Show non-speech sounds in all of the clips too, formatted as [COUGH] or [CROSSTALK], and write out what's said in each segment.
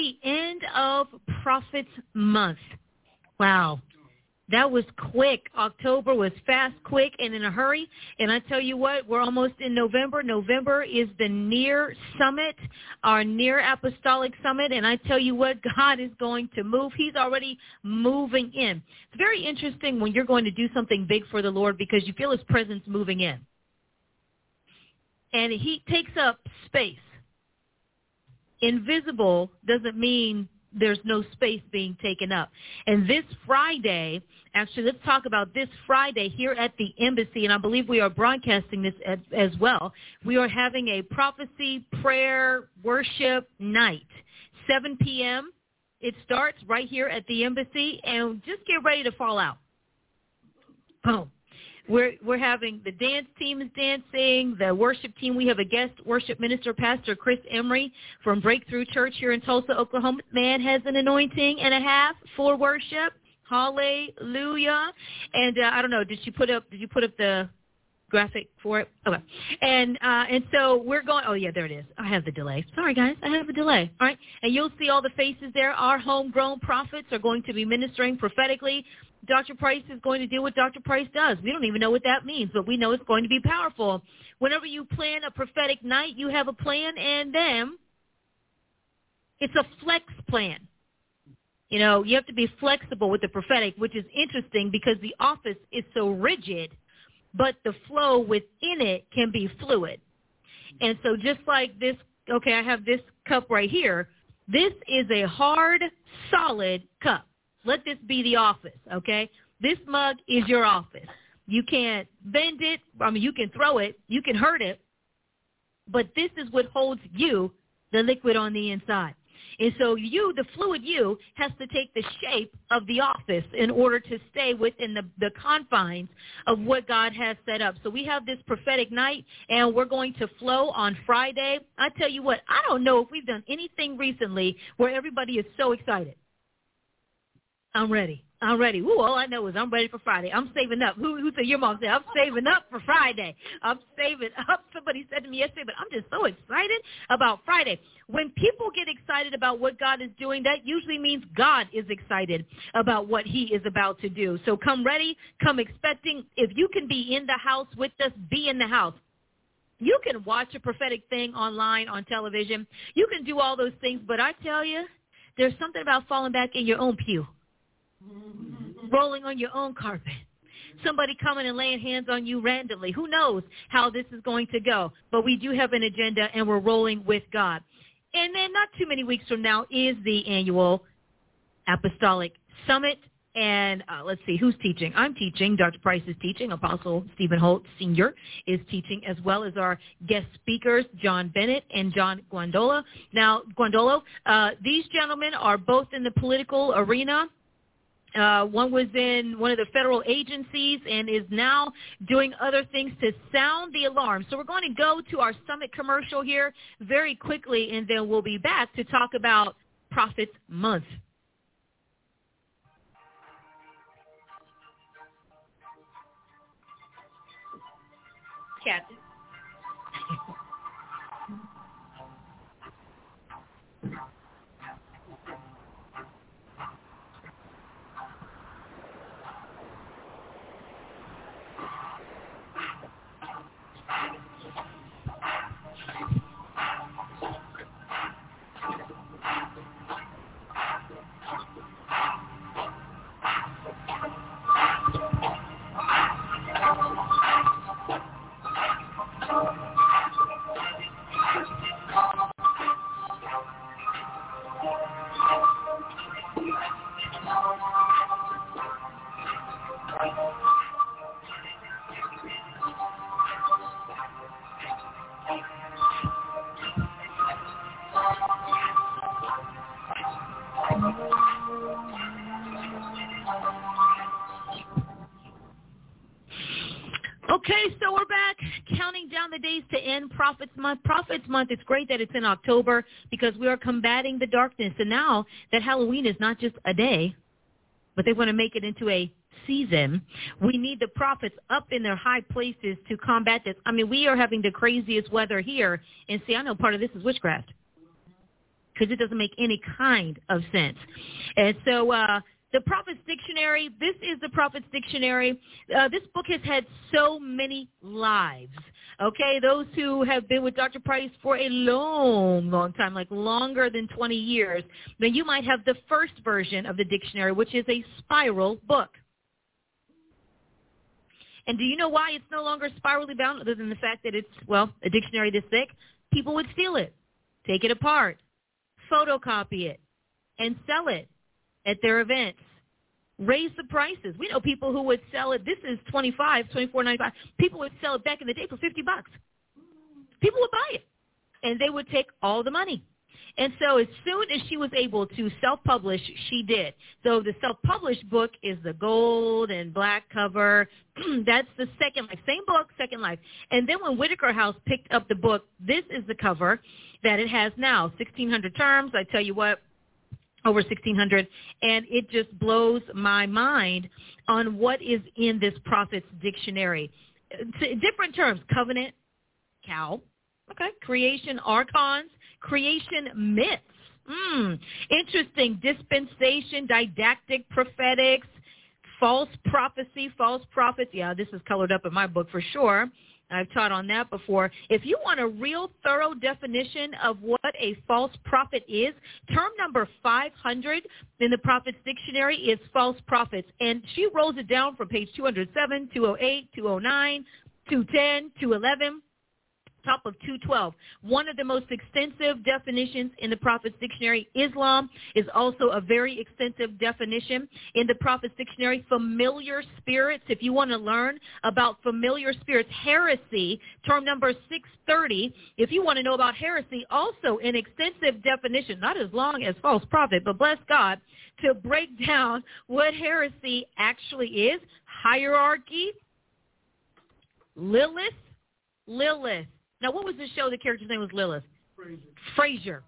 The end of Prophets Month. Wow. That was quick. October was fast, quick, and in a hurry. And I tell you what, we're almost in November. November is the near summit, our near apostolic summit. And I tell you what, [LAUGHS] God is going to move. He's already moving in. It's very interesting when you're going to do something big for the Lord because you feel his presence moving in. And he takes up space. Invisible doesn't mean there's no space being taken up. And this Friday, actually, let's talk about this Friday here at the embassy, and I believe we are broadcasting this as, as well. We are having a prophecy, prayer, worship night, 7 p.m. It starts right here at the embassy, and just get ready to fall out. Boom. We're we're having the dance team is dancing, the worship team. We have a guest worship minister, Pastor Chris Emery from Breakthrough Church here in Tulsa, Oklahoma. Man has an anointing and a half for worship. Hallelujah. And uh, I don't know, did you put up did you put up the graphic for it? Okay. And uh and so we're going oh yeah, there it is. I have the delay. Sorry guys, I have a delay. All right. And you'll see all the faces there. Our homegrown prophets are going to be ministering prophetically Dr. Price is going to do what Dr. Price does. We don't even know what that means, but we know it's going to be powerful. Whenever you plan a prophetic night, you have a plan, and then it's a flex plan. You know, you have to be flexible with the prophetic, which is interesting because the office is so rigid, but the flow within it can be fluid. And so just like this, okay, I have this cup right here. This is a hard, solid cup. Let this be the office, okay? This mug is your office. You can't bend it. I mean, you can throw it. You can hurt it. But this is what holds you, the liquid on the inside. And so you, the fluid you, has to take the shape of the office in order to stay within the, the confines of what God has set up. So we have this prophetic night, and we're going to flow on Friday. I tell you what, I don't know if we've done anything recently where everybody is so excited. I'm ready. I'm ready. Ooh, all I know is I'm ready for Friday. I'm saving up. Who, who said your mom said I'm saving up for Friday? I'm saving up. [LAUGHS] Somebody said to me yesterday, but I'm just so excited about Friday. When people get excited about what God is doing, that usually means God is excited about what He is about to do. So come ready, come expecting. If you can be in the house with us, be in the house. You can watch a prophetic thing online on television. You can do all those things, but I tell you, there's something about falling back in your own pew rolling on your own carpet. Somebody coming and laying hands on you randomly. Who knows how this is going to go? But we do have an agenda and we're rolling with God. And then not too many weeks from now is the annual Apostolic Summit. And uh, let's see, who's teaching? I'm teaching. Dr. Price is teaching. Apostle Stephen Holt Sr. is teaching, as well as our guest speakers, John Bennett and John Guandolo. Now, Guandolo, uh, these gentlemen are both in the political arena. Uh, one was in one of the federal agencies and is now doing other things to sound the alarm. So we're going to go to our summit commercial here very quickly, and then we'll be back to talk about Prophets Month. Captain. On the days to end Prophets Month. Prophets Month, it's great that it's in October because we are combating the darkness. And now that Halloween is not just a day, but they want to make it into a season. We need the prophets up in their high places to combat this. I mean, we are having the craziest weather here. And see, I know part of this is witchcraft because it doesn't make any kind of sense. And so uh, the Prophet's Dictionary, this is the Prophet's Dictionary. Uh, this book has had so many lives. Okay, those who have been with Dr. Price for a long, long time, like longer than 20 years, then you might have the first version of the dictionary, which is a spiral book. And do you know why it's no longer spirally bound other than the fact that it's, well, a dictionary this thick? People would steal it, take it apart, photocopy it, and sell it at their events. Raise the prices. We know people who would sell it. This is twenty five, twenty four ninety five. People would sell it back in the day for fifty bucks. People would buy it, and they would take all the money. And so as soon as she was able to self-publish, she did. So the self-published book is the gold and black cover. [CLEARS THROAT] That's the second life. Same book, second life. And then when Whitaker House picked up the book, this is the cover that it has now. 1,600 terms. I tell you what, over 1600 and it just blows my mind on what is in this prophet's dictionary. Different terms covenant cow okay. creation archons creation myths. Mm, interesting. Dispensation didactic prophetics false prophecy false prophets. Yeah this is colored up in my book for sure I've taught on that before. If you want a real thorough definition of what a false prophet is, term number 500 in the Prophet's Dictionary is false prophets. And she rolls it down from page 207, 208, 209, 210, 211 top of 212. One of the most extensive definitions in the Prophet's Dictionary. Islam is also a very extensive definition in the Prophet's Dictionary. Familiar spirits, if you want to learn about familiar spirits, heresy, term number 630. If you want to know about heresy, also an extensive definition, not as long as false prophet, but bless God, to break down what heresy actually is, hierarchy, Lilith, Lilith. Now, what was the show? The character's name was Lilith. Frasier. Frasier.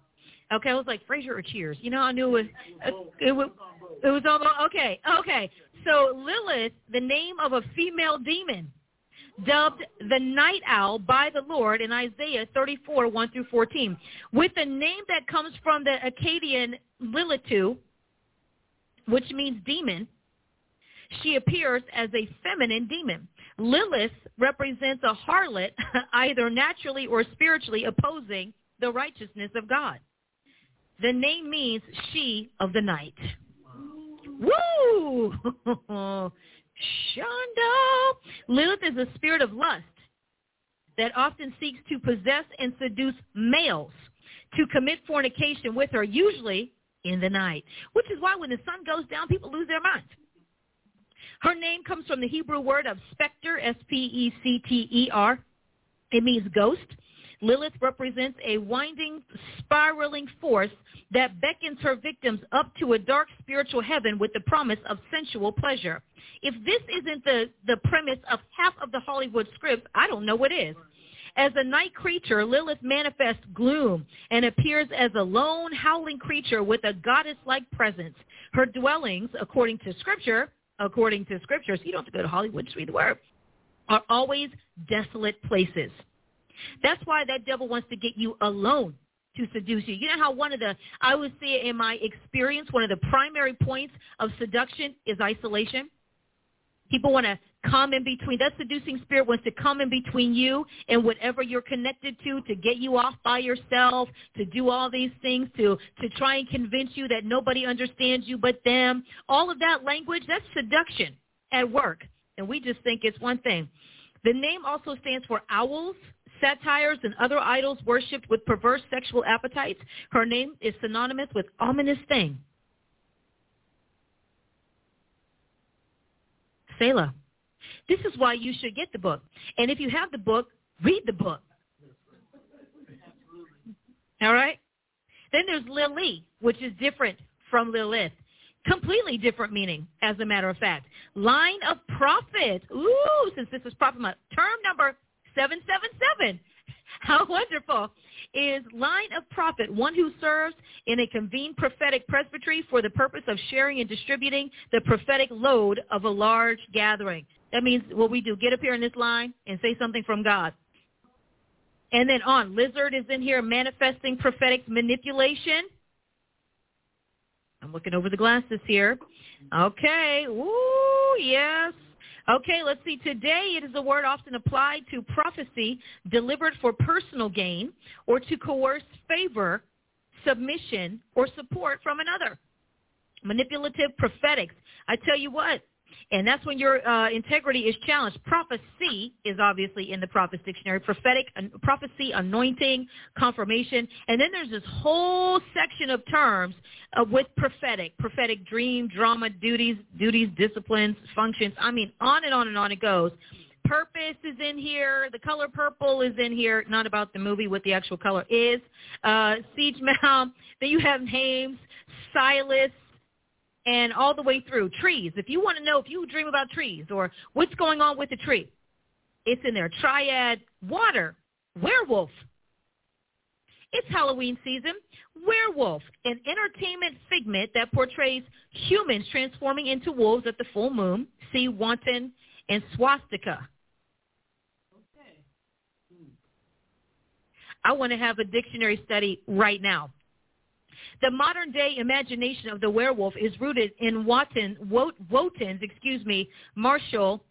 Okay, I was like Frasier or Cheers. You know, I knew it was. It was. It was all. Okay, okay. So Lilith, the name of a female demon, dubbed the night owl by the Lord in Isaiah 34, 1 through 14, with a name that comes from the Akkadian Lilitu, which means demon. She appears as a feminine demon. Lilith represents a harlot, [LAUGHS] either naturally or spiritually opposing the righteousness of God. The name means she of the night. Woo! [LAUGHS] Shonda! Lilith is a spirit of lust that often seeks to possess and seduce males to commit fornication with her, usually in the night, which is why when the sun goes down, people lose their minds. Her name comes from the Hebrew word of specter, S-P-E-C-T-E-R. It means ghost. Lilith represents a winding, spiraling force that beckons her victims up to a dark spiritual heaven with the promise of sensual pleasure. If this isn't the, the premise of half of the Hollywood scripts, I don't know what is. As a night creature, Lilith manifests gloom and appears as a lone, howling creature with a goddess-like presence. Her dwellings, according to Scripture, according to scriptures, you don't have to go to Hollywood to read the word, are always desolate places. That's why that devil wants to get you alone to seduce you. You know how one of the, I would say in my experience, one of the primary points of seduction is isolation. People want to come in between. That seducing spirit wants to come in between you and whatever you're connected to to get you off by yourself, to do all these things, to, to try and convince you that nobody understands you but them. All of that language, that's seduction at work. And we just think it's one thing. The name also stands for owls, satyrs, and other idols worshipped with perverse sexual appetites. Her name is synonymous with ominous thing. Selah. This is why you should get the book. And if you have the book, read the book. All right? Then there's Lily, which is different from Lilith. Completely different meaning, as a matter of fact. Line of prophet. Ooh, since this is prophet month. Term number 777. [LAUGHS] How wonderful is line of prophet, one who serves in a convened prophetic presbytery for the purpose of sharing and distributing the prophetic load of a large gathering. That means what we do, get up here in this line and say something from God. And then on, lizard is in here manifesting prophetic manipulation. I'm looking over the glasses here. Okay. Ooh, yes. Okay, let's see. Today it is a word often applied to prophecy delivered for personal gain or to coerce favor, submission, or support from another. Manipulative prophetics. I tell you what, and that's when your uh, integrity is challenged. Prophecy is obviously in the Prophet's Dictionary. Prophetic, prophecy, anointing, confirmation. And then there's this whole section of terms uh, with prophetic. Prophetic dream, drama, duties, duties, disciplines, functions. I mean, on and on and on it goes. Purpose is in here. The color purple is in here. Not about the movie, what the actual color is. Uh, siege [LAUGHS] mount. Then you have names. Silas, and all the way through. Trees. If you want to know if you dream about trees or what's going on with the tree, it's in there. Triad, water, werewolf. It's Halloween season. Werewolf, an entertainment figment that portrays humans transforming into wolves at the full moon. See Wotan and swastika. Okay. Hmm. I want to have a dictionary study right now. The modern day imagination of the werewolf is rooted in Wotan, Wotan's, excuse me, martial,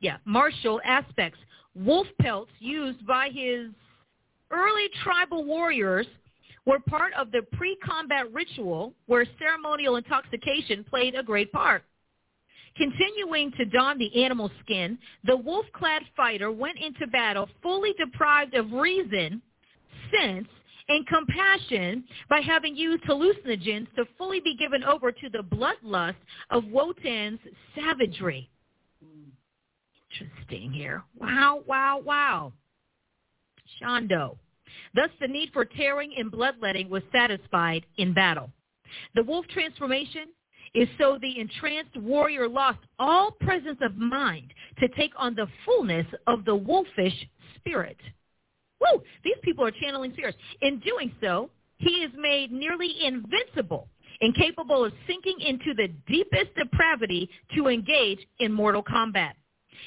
yeah, martial aspects. Wolf pelts used by his early tribal warriors were part of the pre-combat ritual where ceremonial intoxication played a great part. Continuing to don the animal skin, the wolf-clad fighter went into battle fully deprived of reason, sense, and compassion by having used hallucinogens to fully be given over to the bloodlust of Wotan's savagery. Interesting here. Wow, wow, wow. Shondo. Thus, the need for tearing and bloodletting was satisfied in battle. The wolf transformation is so the entranced warrior lost all presence of mind to take on the fullness of the wolfish spirit. Woo! These people are channeling spirits. In doing so, he is made nearly invincible incapable of sinking into the deepest depravity to engage in mortal combat.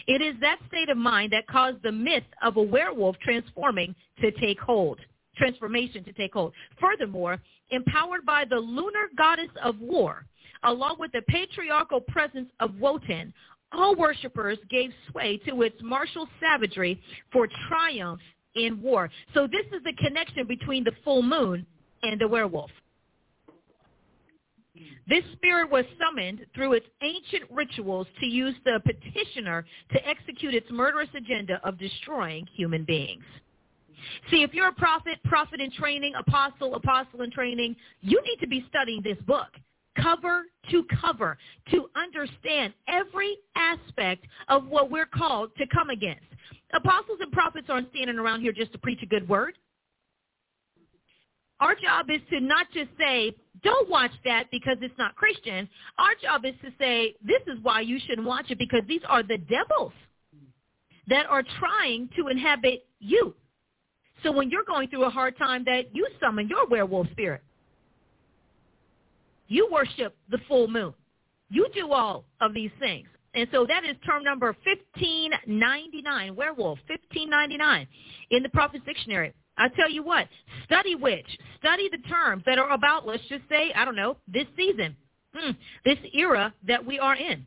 It is that state of mind that caused the myth of a werewolf transforming to take hold, transformation to take hold. Furthermore, empowered by the lunar goddess of war, along with the patriarchal presence of Wotan, all worshippers gave sway to its martial savagery for triumph in war. So this is the connection between the full moon and the werewolf. This spirit was summoned through its ancient rituals to use the petitioner to execute its murderous agenda of destroying human beings. See, if you're a prophet, prophet in training, apostle, apostle in training, you need to be studying this book cover to cover to understand every aspect of what we're called to come against. Apostles and prophets aren't standing around here just to preach a good word. Our job is to not just say, don't watch that because it's not Christian. Our job is to say, this is why you shouldn't watch it because these are the devils that are trying to inhabit you. So when you're going through a hard time that you summon your werewolf spirit. You worship the full moon. You do all of these things. And so that is term number 1599, werewolf, 1599 in the Prophet's Dictionary. I tell you what, study which, study the terms that are about, let's just say, I don't know, this season, hmm, this era that we are in.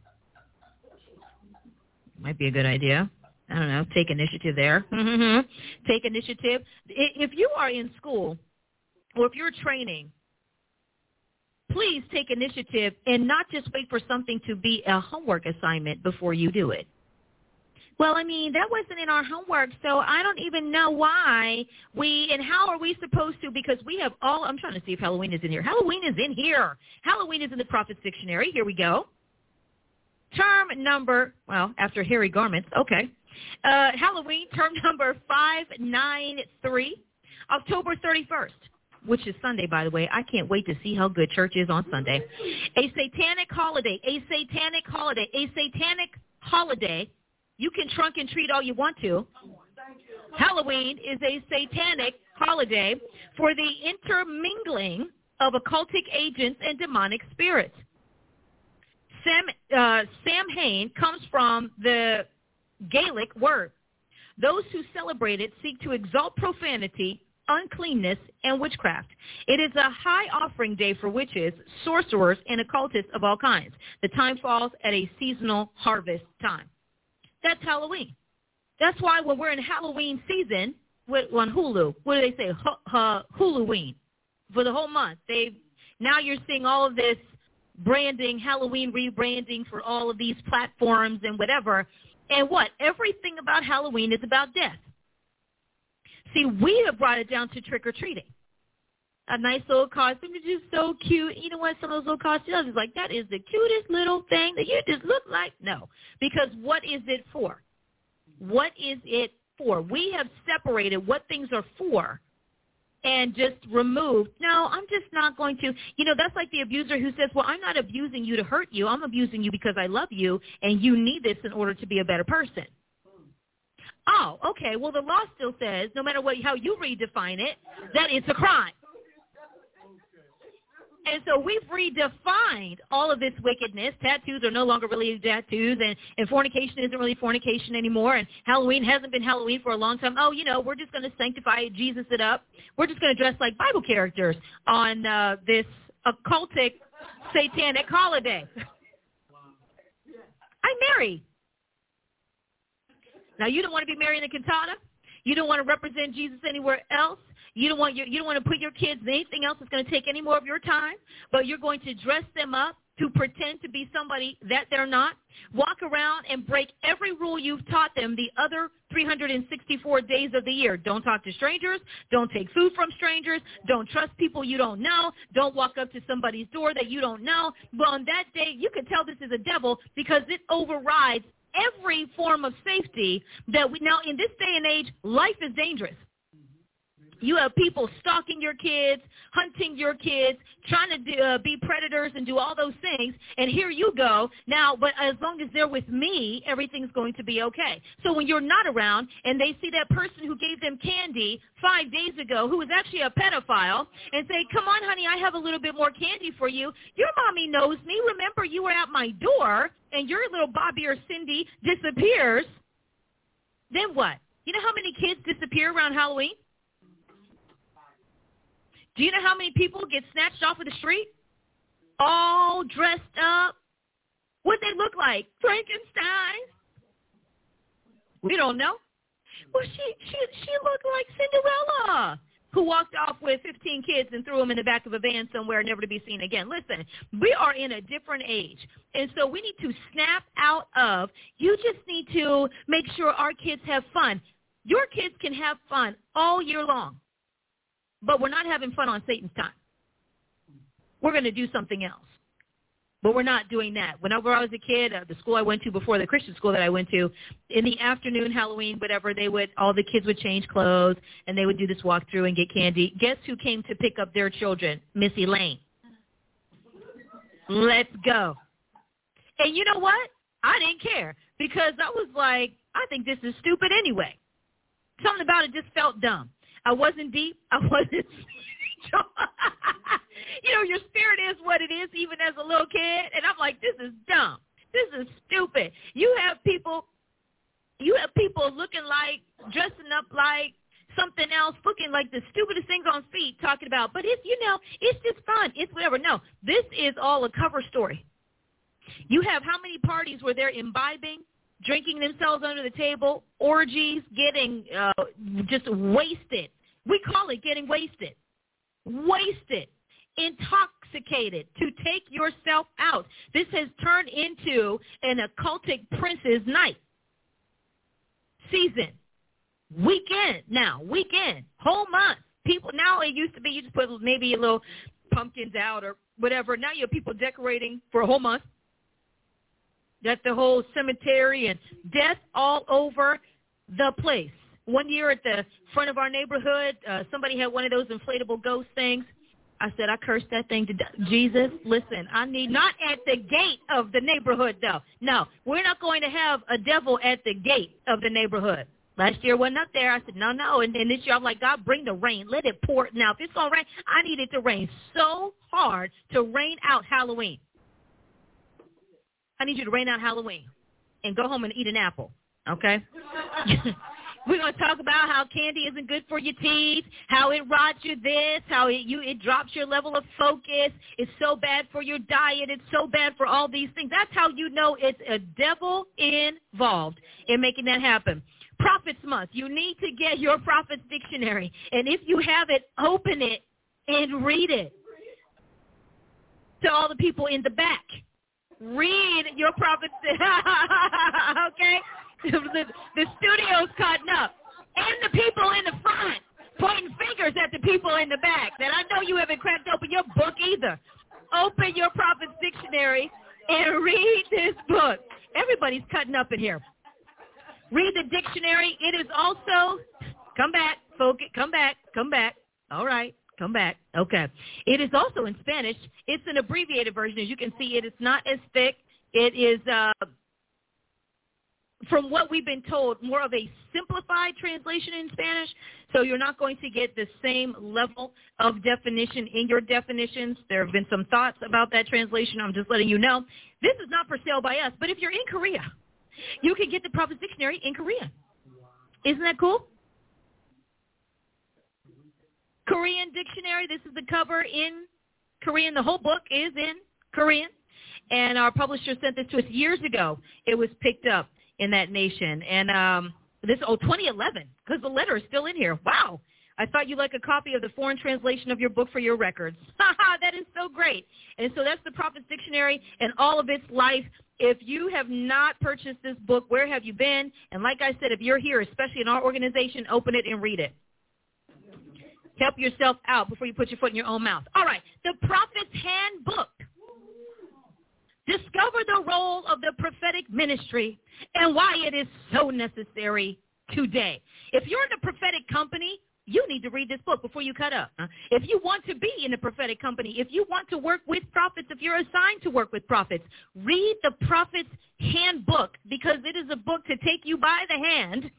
Might be a good idea. I don't know, take initiative there. [LAUGHS] take initiative. If you are in school or if you're training please take initiative and not just wait for something to be a homework assignment before you do it. Well, I mean, that wasn't in our homework, so I don't even know why we, and how are we supposed to, because we have all, I'm trying to see if Halloween is in here. Halloween is in here. Halloween is in the Prophet's Dictionary. Here we go. Term number, well, after hairy garments, okay. Uh, Halloween, term [LAUGHS] number 593, October 31st which is Sunday, by the way. I can't wait to see how good church is on Sunday. A satanic holiday, a satanic holiday, a satanic holiday. You can trunk and treat all you want to. Halloween is a satanic holiday for the intermingling of occultic agents and demonic spirits. Sam, uh, Samhain comes from the Gaelic word. Those who celebrate it seek to exalt profanity, uncleanness, and witchcraft. It is a high offering day for witches, sorcerers, and occultists of all kinds. The time falls at a seasonal harvest time. That's Halloween. That's why when we're in Halloween season on Hulu, what do they say? H- Huluween for the whole month. They now you're seeing all of this branding, Halloween rebranding for all of these platforms and whatever. And what? Everything about Halloween is about death. See, we have brought it down to trick-or-treating. A nice little costume is just so cute. You know what? Some of those little costumes is like, that is the cutest little thing that you just look like. No, because what is it for? What is it for? We have separated what things are for and just removed. No, I'm just not going to. You know, that's like the abuser who says, well, I'm not abusing you to hurt you. I'm abusing you because I love you and you need this in order to be a better person. Oh, okay. Well, the law still says, no matter what, how you redefine it, that it's a crime. And so we've redefined all of this wickedness. Tattoos are no longer really tattoos, and, and fornication isn't really fornication anymore, and Halloween hasn't been Halloween for a long time. Oh, you know, we're just going to sanctify it, Jesus it up. We're just going to dress like Bible characters on uh, this occultic, satanic holiday. [LAUGHS] I'm married. Now, you don't want to be marrying a cantata? You don't want to represent Jesus anywhere else? You don't want your, you don't want to put your kids in anything else that's going to take any more of your time, but you're going to dress them up to pretend to be somebody that they're not. Walk around and break every rule you've taught them the other 364 days of the year. Don't talk to strangers. Don't take food from strangers. Don't trust people you don't know. Don't walk up to somebody's door that you don't know. But on that day, you can tell this is a devil because it overrides every form of safety that we now in this day and age, life is dangerous. You have people stalking your kids, hunting your kids, trying to do, uh, be predators and do all those things. And here you go. Now, but as long as they're with me, everything's going to be okay. So when you're not around and they see that person who gave them candy five days ago, who was actually a pedophile, and say, come on, honey, I have a little bit more candy for you. Your mommy knows me. Remember, you were at my door, and your little Bobby or Cindy disappears. Then what? You know how many kids disappear around Halloween? Do you know how many people get snatched off of the street? All dressed up. What they look like? Frankenstein? We don't know. Well, she she she looked like Cinderella, who walked off with 15 kids and threw them in the back of a van somewhere, never to be seen again. Listen, we are in a different age, and so we need to snap out of. You just need to make sure our kids have fun. Your kids can have fun all year long but we're not having fun on Satan's time. We're going to do something else. But we're not doing that. Whenever I was a kid, uh, the school I went to before, the Christian school that I went to, in the afternoon, Halloween, whatever, they would, all the kids would change clothes and they would do this walkthrough and get candy. Guess who came to pick up their children? Missy Lane. Let's go. And you know what? I didn't care because I was like, I think this is stupid anyway. Something about it just felt dumb. I wasn't deep. I wasn't. [LAUGHS] [LAUGHS] you know, your spirit is what it is, even as a little kid. And I'm like, this is dumb. This is stupid. You have people, you have people looking like, dressing up like something else, looking like the stupidest things on feet, talking about. But it's, you know, it's just fun. It's whatever. No, this is all a cover story. You have how many parties where they're imbibing? Drinking themselves under the table, orgies, getting uh, just wasted. We call it getting wasted. Wasted. Intoxicated to take yourself out. This has turned into an occultic prince's night. Season. Weekend now. Weekend. Whole month. People now it used to be you just put maybe a little pumpkins out or whatever. Now you have people decorating for a whole month that the whole cemetery and death all over the place. One year at the front of our neighborhood, uh, somebody had one of those inflatable ghost things. I said, I cursed that thing to. Jesus, listen, I need not at the gate of the neighborhood though. No, we're not going to have a devil at the gate of the neighborhood. Last year wasn't up there. I said, no, no. And then this year I'm like, God, bring the rain. Let it pour. Now, if it's going to rain, I need it to rain so hard to rain out Halloween. I need you to rain out Halloween and go home and eat an apple, okay? [LAUGHS] We're going to talk about how candy isn't good for your teeth, how it rots you this, how it, you, it drops your level of focus. It's so bad for your diet. It's so bad for all these things. That's how you know it's a devil involved in making that happen. Prophets Month. You need to get your Prophets Dictionary. And if you have it, open it and read it. To all the people in the back. Read your Prophets. [LAUGHS] okay? the, the studio's cutting up. And the people in the front pointing fingers at the people in the back that I know you haven't cracked open your book either. Open your Prophets Dictionary and read this book. Everybody's cutting up in here. Read the dictionary. It is also, come back, focus, come back, come back. All right, come back. Okay. It is also in Spanish. It's an abbreviated version. As you can see, it is not as thick. It is, uh, from what we've been told, more of a simplified translation in Spanish. So you're not going to get the same level of definition in your definitions. There have been some thoughts about that translation. I'm just letting you know. This is not for sale by us. But if you're in Korea, you can get the Prophet's Dictionary in Korean. Isn't that cool? Korean dictionary. This is the cover in Korean. The whole book is in Korean. And our publisher sent this to us years ago. It was picked up in that nation. And um, this, oh, 2011, because the letter is still in here. Wow. I thought you'd like a copy of the foreign translation of your book for your records. [LAUGHS] that is so great. And so that's the Prophet's Dictionary and all of its life. If you have not purchased this book, where have you been? And like I said, if you're here, especially in our organization, open it and read it. Help yourself out before you put your foot in your own mouth. All right, the Prophet's Handbook. Discover the role of the prophetic ministry and why it is so necessary today. If you're in a prophetic company, you need to read this book before you cut up. If you want to be in a prophetic company, if you want to work with prophets, if you're assigned to work with prophets, read the prophet's handbook because it is a book to take you by the hand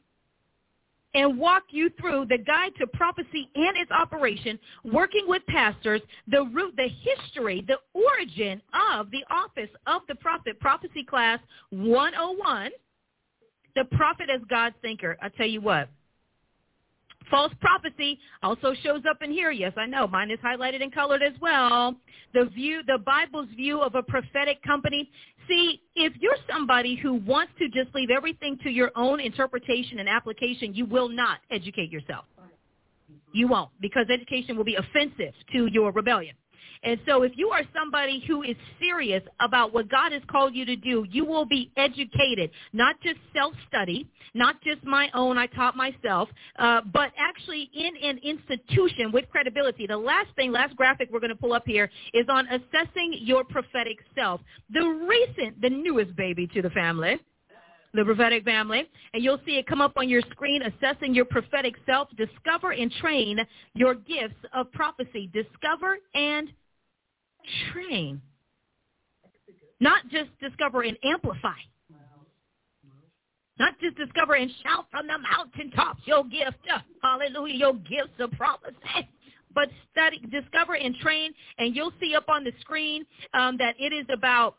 and walk you through the guide to prophecy and its operation, working with pastors, the root, the history, the origin of the office of the prophet, prophecy class 101, the prophet as God's thinker. I tell you what, False prophecy also shows up in here. Yes, I know. Mine is highlighted and colored as well. The view, the Bible's view of a prophetic company. See, if you're somebody who wants to just leave everything to your own interpretation and application, you will not educate yourself. You won't because education will be offensive to your rebellion. And so if you are somebody who is serious about what God has called you to do, you will be educated, not just self-study, not just my own, I taught myself, uh, but actually in an institution with credibility. The last thing, last graphic we're going to pull up here is on assessing your prophetic self. The recent, the newest baby to the family, the prophetic family, and you'll see it come up on your screen, assessing your prophetic self. Discover and train your gifts of prophecy. Discover and train. Not just discover and amplify. Not just discover and shout from the mountaintops your gift. Hallelujah, your gifts of prophecy. But study, discover and train, and you'll see up on the screen um, that it is about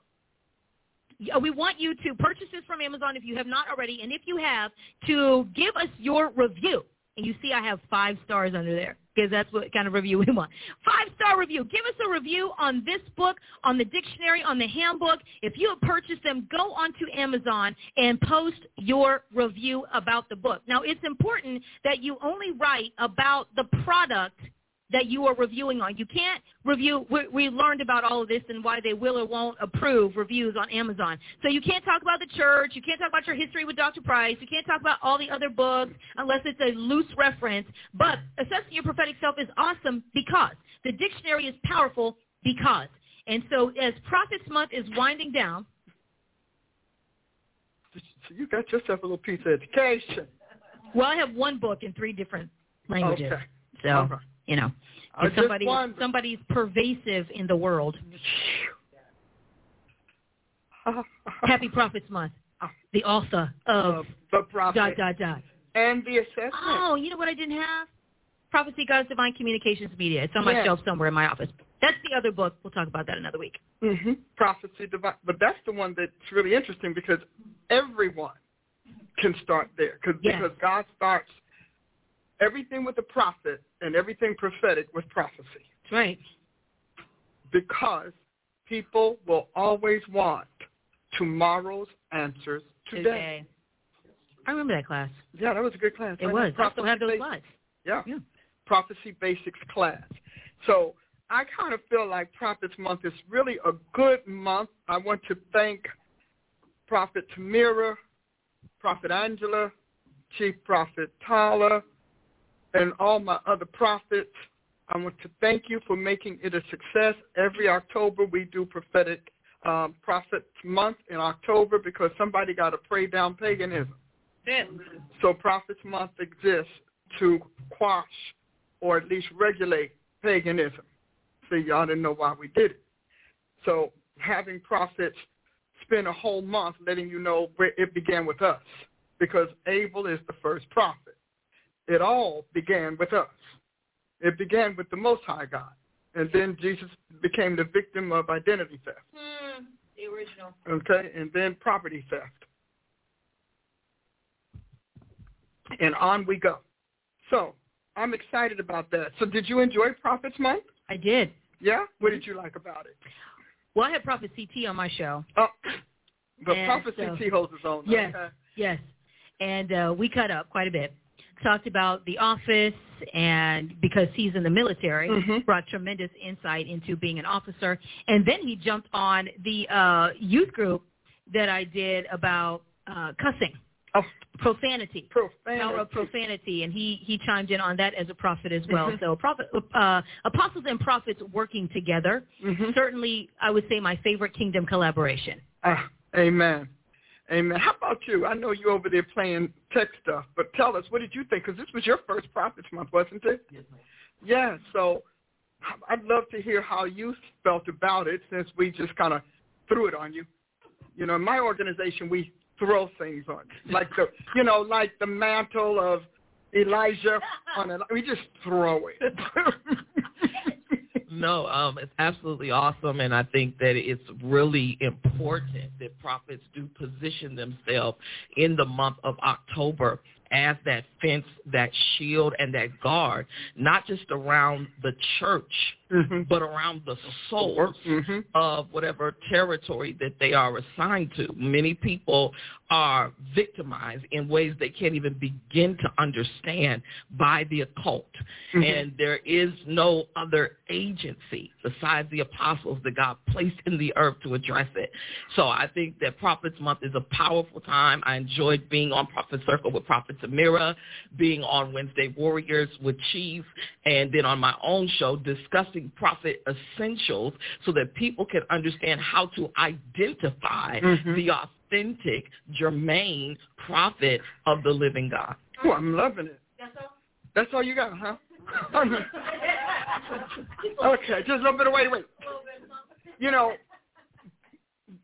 we want you to purchase this from Amazon if you have not already, and if you have, to give us your review. And you see I have five stars under there because that's what kind of review [LAUGHS] we want. Five-star review. Give us a review on this book, on the dictionary, on the handbook. If you have purchased them, go onto Amazon and post your review about the book. Now, it's important that you only write about the product – that you are reviewing on. You can't review. We, we, learned about all of this and why they will or won't approve reviews on Amazon. So you can't talk about the church. You can't talk about your history with Dr. Price. You can't talk about all the other books unless it's a loose reference. But assessing your prophetic self is awesome because the dictionary is powerful because. And so as Prophets Month is winding down. You got yourself a little piece of education. Well, I have one book in three different languages. Okay. So you know, if somebody somebody's pervasive in the world. [LAUGHS] Happy Prophets Month. The author of the prophet. dot dot dot. And the assessment. Oh, you know what I didn't have? Prophecy God's Divine Communications Media. It's on my shelf somewhere in my office. That's the other book. We'll talk about that another week. hmm Prophecy divine. But that's the one that's really interesting because everyone can start there 'cause- Yes. because God starts everything with the prophet and everything prophetic with prophecy That's right. because people will always want tomorrow's answers today. I remember that class. Yeah, that was a good class. It right? was. I still have those basics. slides. Yeah. Yeah. Prophecy Basics class. So I kind of feel like Prophets Month is really a good month. I want to thank Prophet Tamira, Prophet Angela, Chief Prophet Tyler, and all my other prophets. I want to thank you for making it a success. Every October we do prophetic um, Prophets Month in October because somebody got to pray down paganism. So Prophets Month exists to quash or at least regulate paganism. See, y'all didn't know why we did it. So having prophets spend a whole month letting you know where it began with us because Abel is the first prophet. It all began with us. It began with the Most High God. And then Jesus became the victim of identity theft. the original. Okay, and then property theft. And on we go. So I'm excited about that. So did you enjoy Prophets Month? I did. Yeah? What did you like about it? Well, I had Prophet CT on my show. Oh, but And Prophet so- CT holds his own. Yes. Okay. Yes. And uh, we cut up quite a bit. Talked about the office and because he's in the military, Mhm. brought tremendous insight into being an officer. And then he jumped on the uh, youth group that I did about uh, cussing, Oh, profanity. profanity. Power of profanity, and he he chimed in on that as a prophet as well. Mhm. So, prophet, uh, apostles and prophets working together. Mhm. Certainly, I would say my favorite kingdom collaboration. Ah, amen. Amen. How about you? I know you over there playing tech stuff, but tell us, what did you think? Because this was your first Prophets Month, wasn't it? Yes, ma'am. Yeah, so I'd love to hear how you felt about it since we just kind of threw it on you. You know, in my organization, we throw things on you. Like the, you know, like the mantle of Elijah on it. We just throw it. [LAUGHS] No, um, it's absolutely awesome, and I think that it's really important that prophets do position themselves in the month of October as that fence, that shield, and that guard, not just around the church, Mhm. but around the souls Mhm. of whatever territory that they are assigned to. Many people are victimized in ways they can't even begin to understand by the occult. Mhm. And there is no other agency besides the apostles that God placed in the earth to address it. So I think that Prophets Month is a powerful time. I enjoyed being on Prophet Circle with Prophet Samira, being on Wednesday Warriors with Chief, and then on my own show discussing prophet essentials so that people can understand how to identify Mhm. the authentic, germane prophet of the living God. Oh, I'm loving it. That's all you got, huh? [LAUGHS] okay, just a little bit of wait, wait. You know,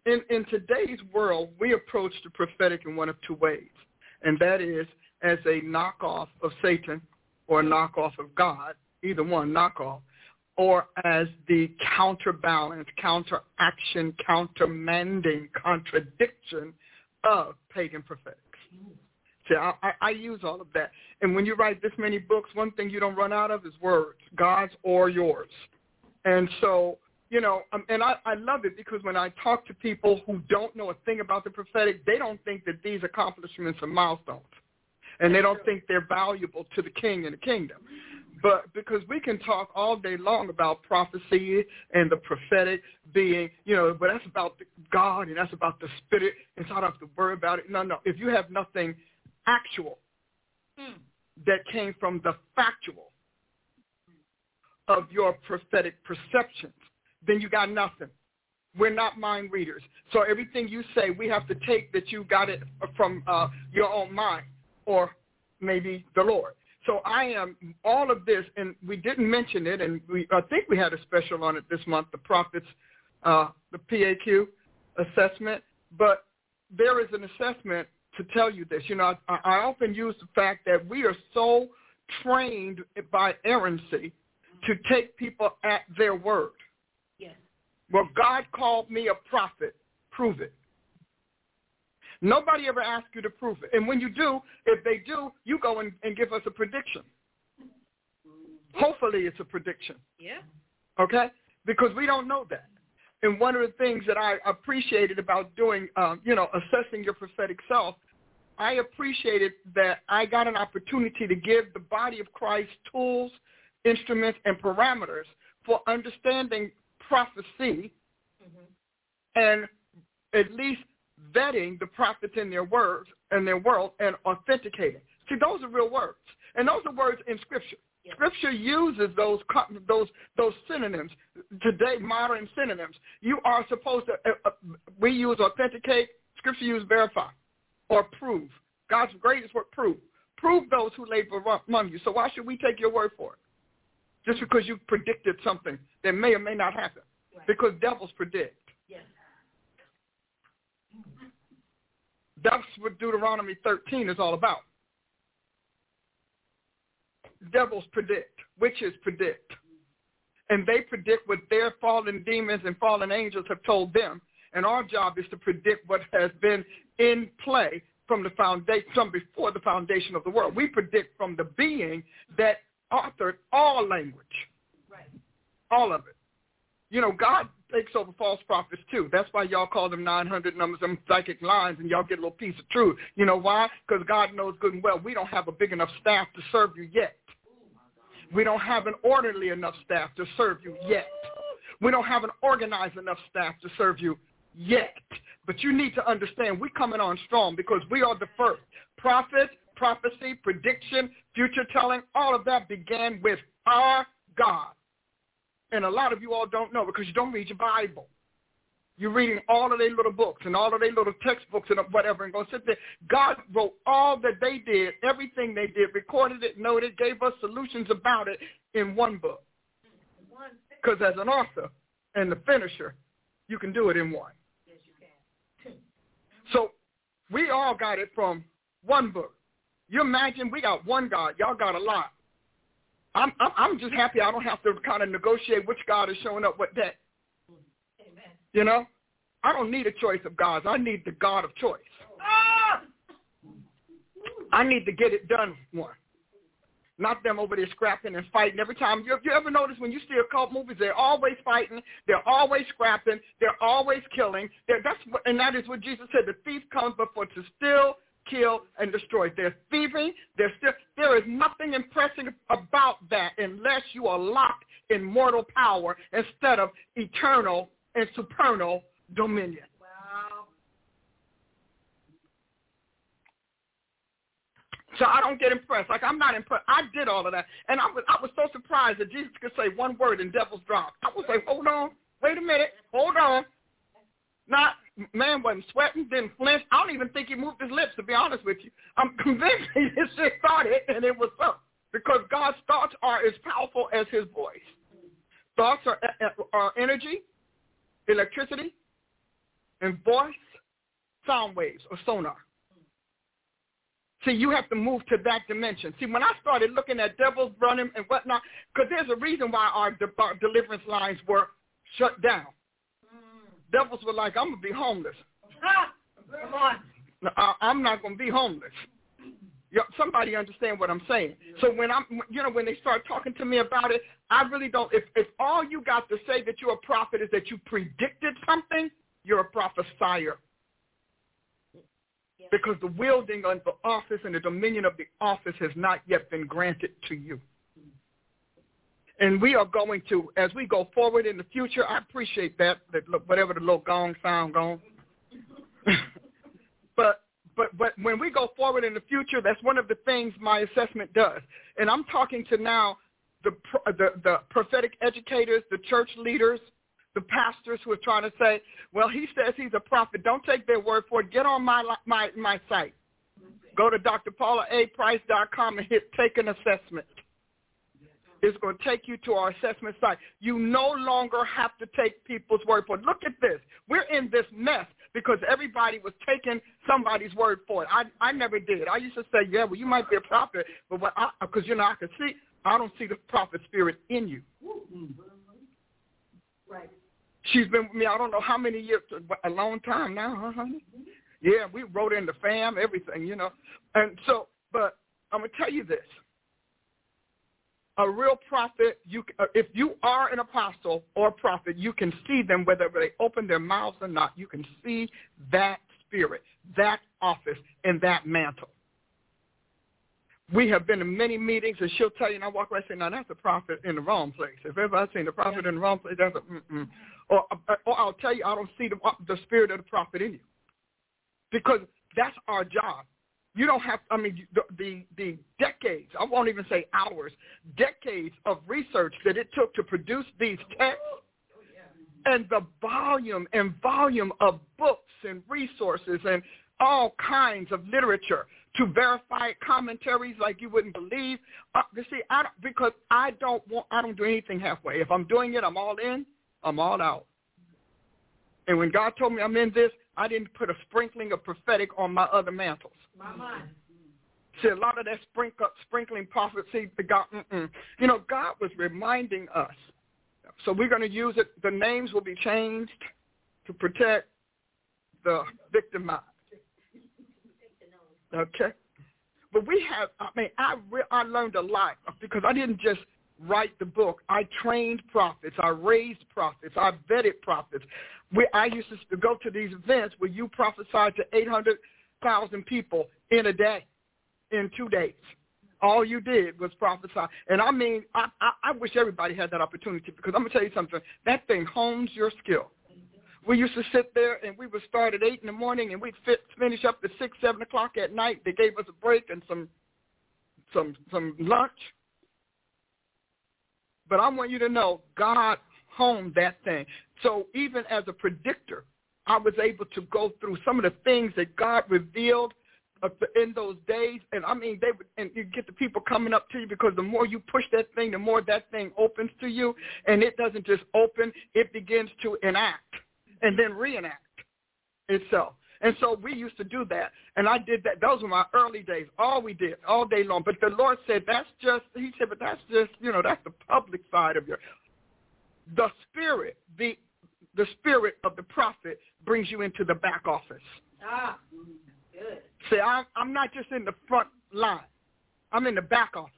in in today's world, we approach the prophetic in one of two ways, and that is as a knockoff of Satan or a knockoff of God, either one knockoff, or as the counterbalance, counteraction, countermanding contradiction of pagan prophetics. See, I, I, I use all of that. And when you write this many books, one thing you don't run out of is words, God's or yours. And so, you know, um, and I, I love it because when I talk to people who don't know a thing about the prophetic, they don't think that these accomplishments are milestones. And they don't think they're valuable to the king and the kingdom. But because we can talk all day long about prophecy and the prophetic being, you know, but that's about God and that's about the spirit, and so I don't have to worry about it. No, no. If you have nothing actual that came from the factual of your prophetic perceptions, then you got nothing. We're not mind readers. So everything you say, we have to take that you got it from uh, your own mind or maybe the Lord. So I am all of this, and we didn't mention it, and we I think we had a special on it this month, the prophets, uh, the PAQ assessment. But there is an assessment to tell you this. You know, I, I often use the fact that we are so trained by errancy to take people at their word. Yes. Well, God called me a prophet. Prove it. Nobody ever asks you to prove it. And when you do, if they do, you go and, and give us a prediction. Hopefully it's a prediction. Yeah. Okay? Because we don't know that. And one of the things that I appreciated about doing, um, you know, assessing your prophetic self, I appreciated that I got an opportunity to give the body of Christ tools, instruments, and parameters for understanding prophecy mm-hmm. and at least vetting the prophets in their words and their world and authenticating. See, those are real words. And those are words in Scripture. Scripture uses those those those synonyms today, modern synonyms. You are supposed to. Uh, uh, we use authenticate. Scripture use verify or prove. God's greatest word prove. Prove those who labor among you. So why should we take your word for it? Just because you predicted something that may or may not happen. Right. Because devils predict. Yes. That's what Deuteronomy 13 is all about devils predict, witches predict. And they predict what their fallen demons and fallen angels have told them. And our job is to predict what has been in play from the foundation, from before the foundation of the world. We predict from the being that authored all language. Right. All of it. You know, God takes over false prophets too. That's why y'all call them 900 numbers, them psychic lines, and y'all get a little piece of truth. You know why? Because God knows good and well we don't have a big enough staff to serve you yet. We don't have an orderly enough staff to serve you yet. We don't have an organized enough staff to serve you yet. But you need to understand we coming on strong because we are the first. Prophet, prophecy, prediction, future telling, all of that began with our God. And a lot of you all don't know because you don't read your Bible. You're reading all of their little books and all of their little textbooks and whatever and go sit there. God wrote all that they did, everything they did, recorded it, noted, gave us solutions about it in one book. Because as an author and the finisher, you can do it in one. Yes, you can. So we all got it from one book. You imagine we got one God. Y'all got a lot. I'm, I'm, I'm just happy I don't have to kind of negotiate which God is showing up what day. You know, I don't need a choice of gods. I need the God of choice. Ah! I need to get it done one. Not them over there scrapping and fighting every time. You, you ever notice when you see occult movies, they're always fighting, they're always scrapping, they're always killing. They're, that's what, and that is what Jesus said. The thief comes before to steal, kill, and destroy. They're thieving. They're still. There is nothing impressive about that unless you are locked in mortal power instead of eternal and supernal dominion. Wow. So I don't get impressed. Like I'm not impressed. I did all of that, and I was I was so surprised that Jesus could say one word and devils dropped. I was like, hold on, wait a minute, hold on. Not man wasn't sweating, didn't flinch. I don't even think he moved his lips. To be honest with you, I'm [LAUGHS] convinced he [LAUGHS] just started and it was so because God's thoughts are as powerful as His voice. Thoughts are eh, eh, are energy electricity, and voice, sound waves, or sonar. See, you have to move to that dimension. See, when I started looking at devils running and whatnot, because there's a reason why our, de- our deliverance lines were shut down. Devils were like, I'm going to be homeless. Come on. I, I'm not going to be homeless somebody understand what I'm saying. So when I'm, you know, when they start talking to me about it, I really don't. If if all you got to say that you're a prophet is that you predicted something, you're a prophesier. Because the wielding of the office and the dominion of the office has not yet been granted to you. And we are going to, as we go forward in the future, I appreciate that, that whatever the little gong sound gone. [LAUGHS] but but but when we go forward in the future, that's one of the things my assessment does. And I'm talking to now the the, the prophetic educators, the church leaders, the pastors who are trying to say, well, he says he's a prophet. Don't take their word for it. Get on my my my site. Go to drpaulaaprice.com and hit take an assessment. It's going to take you to our assessment site. You no longer have to take people's word for it. Look at this. We're in this mess because everybody was taking somebody's word for it. I I never did. I used to say, yeah, well, you might be a prophet, but what? Because you know, I can see. I don't see the prophet spirit in you. Right. She's been with me. I don't know how many years. A long time now, huh, honey? Yeah, we wrote in the fam, everything, you know. And so, but I'm gonna tell you this a real prophet, you uh, if you are an apostle or a prophet, you can see them whether they open their mouths or not. You can see that spirit, that office, and that mantle. We have been in many meetings, and she'll tell you, and I walk away and say, "Now that's a prophet in the wrong place. If ever I've seen a prophet in the wrong place, that's a mm-mm." Or, uh, or I'll tell you, I don't see the, the spirit of the prophet in you, because that's our job. You don't have, I mean, the, the, the decades, I won't even say hours, decades of research that it took to produce these texts and the volume and volume of books and resources and all kinds of literature to verify commentaries like you wouldn't believe. Uh, you see, I don't, because I don't want, I don't do anything halfway. If I'm doing it, I'm all in, I'm all out. And when God told me I'm in this, I didn't put a sprinkling of prophetic on my other mantles. My mind. Mm-hmm. See, a lot of that sprinkle, sprinkling prophecy, God, you know, God was reminding us. So we're going to use it. The names will be changed to protect the victimized. Okay? But we have, I mean, I, re- I learned a lot because I didn't just write the book. I trained prophets. I raised prophets. I vetted prophets. We, I used to go to these events where you prophesied to 800,000 people in a day, in two days. All you did was prophesy. And I mean, I, I, I wish everybody had that opportunity because I'm going to tell you something. That thing hones your skill. We used to sit there and we would start at 8 in the morning and we'd fit, finish up at 6, 7 o'clock at night. They gave us a break and some some some lunch. But I want you to know God honed that thing. So even as a predictor, I was able to go through some of the things that God revealed in those days. And I mean, they and you get the people coming up to you because the more you push that thing, the more that thing opens to you. And it doesn't just open, it begins to enact and then reenact itself. And so we used to do that. And I did that. Those were my early days. All we did, all day long. But the Lord said, that's just, he said, but that's just, you know, that's the public side of your, the spirit, the the spirit of the prophet brings you into the back office. Ah, good. See, I'm, I'm not just in the front line. I'm in the back office.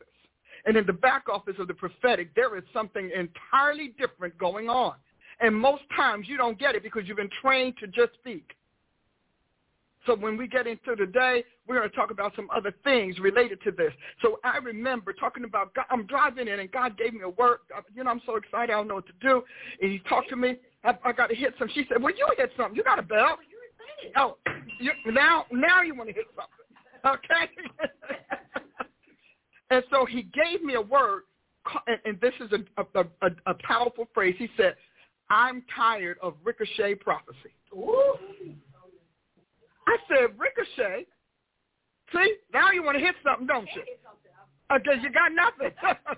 And in the back office of the prophetic, there is something entirely different going on. And most times you don't get it because you've been trained to just speak. So when we get into the day, we're going to talk about some other things related to this. So I remember talking about God. I'm driving in, and God gave me a word. You know, I'm so excited. I don't know what to do. And He talked to me. I, I got to hit something. She said, "Well, you hit something. You got a bell." Oh, you, now now you want to hit something, okay? [LAUGHS] and so He gave me a word, and, and this is a, a, a, a powerful phrase. He said, "I'm tired of ricochet prophecy." Ooh. I said, Ricochet. See, now you want to hit something, don't you? Because uh, you got nothing. [LAUGHS]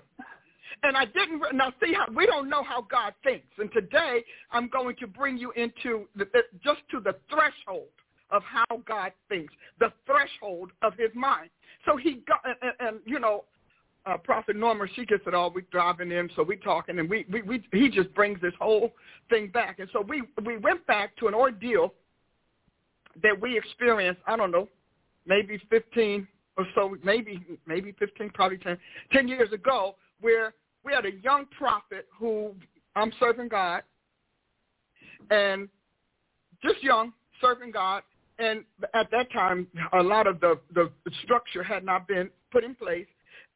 and I didn't. Now, see how we don't know how God thinks. And today, I'm going to bring you into the, uh, just to the threshold of how God thinks, the threshold of His mind. So he got, and, and you know, uh, Prophet Norma, she gets it all. We driving in, so we talking, and we, we, we he just brings this whole thing back. And so we we went back to an ordeal that we experienced, I don't know, maybe 15 or so, maybe maybe 15, probably 10, 10 years ago, where we had a young prophet who I'm serving God, and just young, serving God, and at that time, a lot of the, the structure had not been put in place.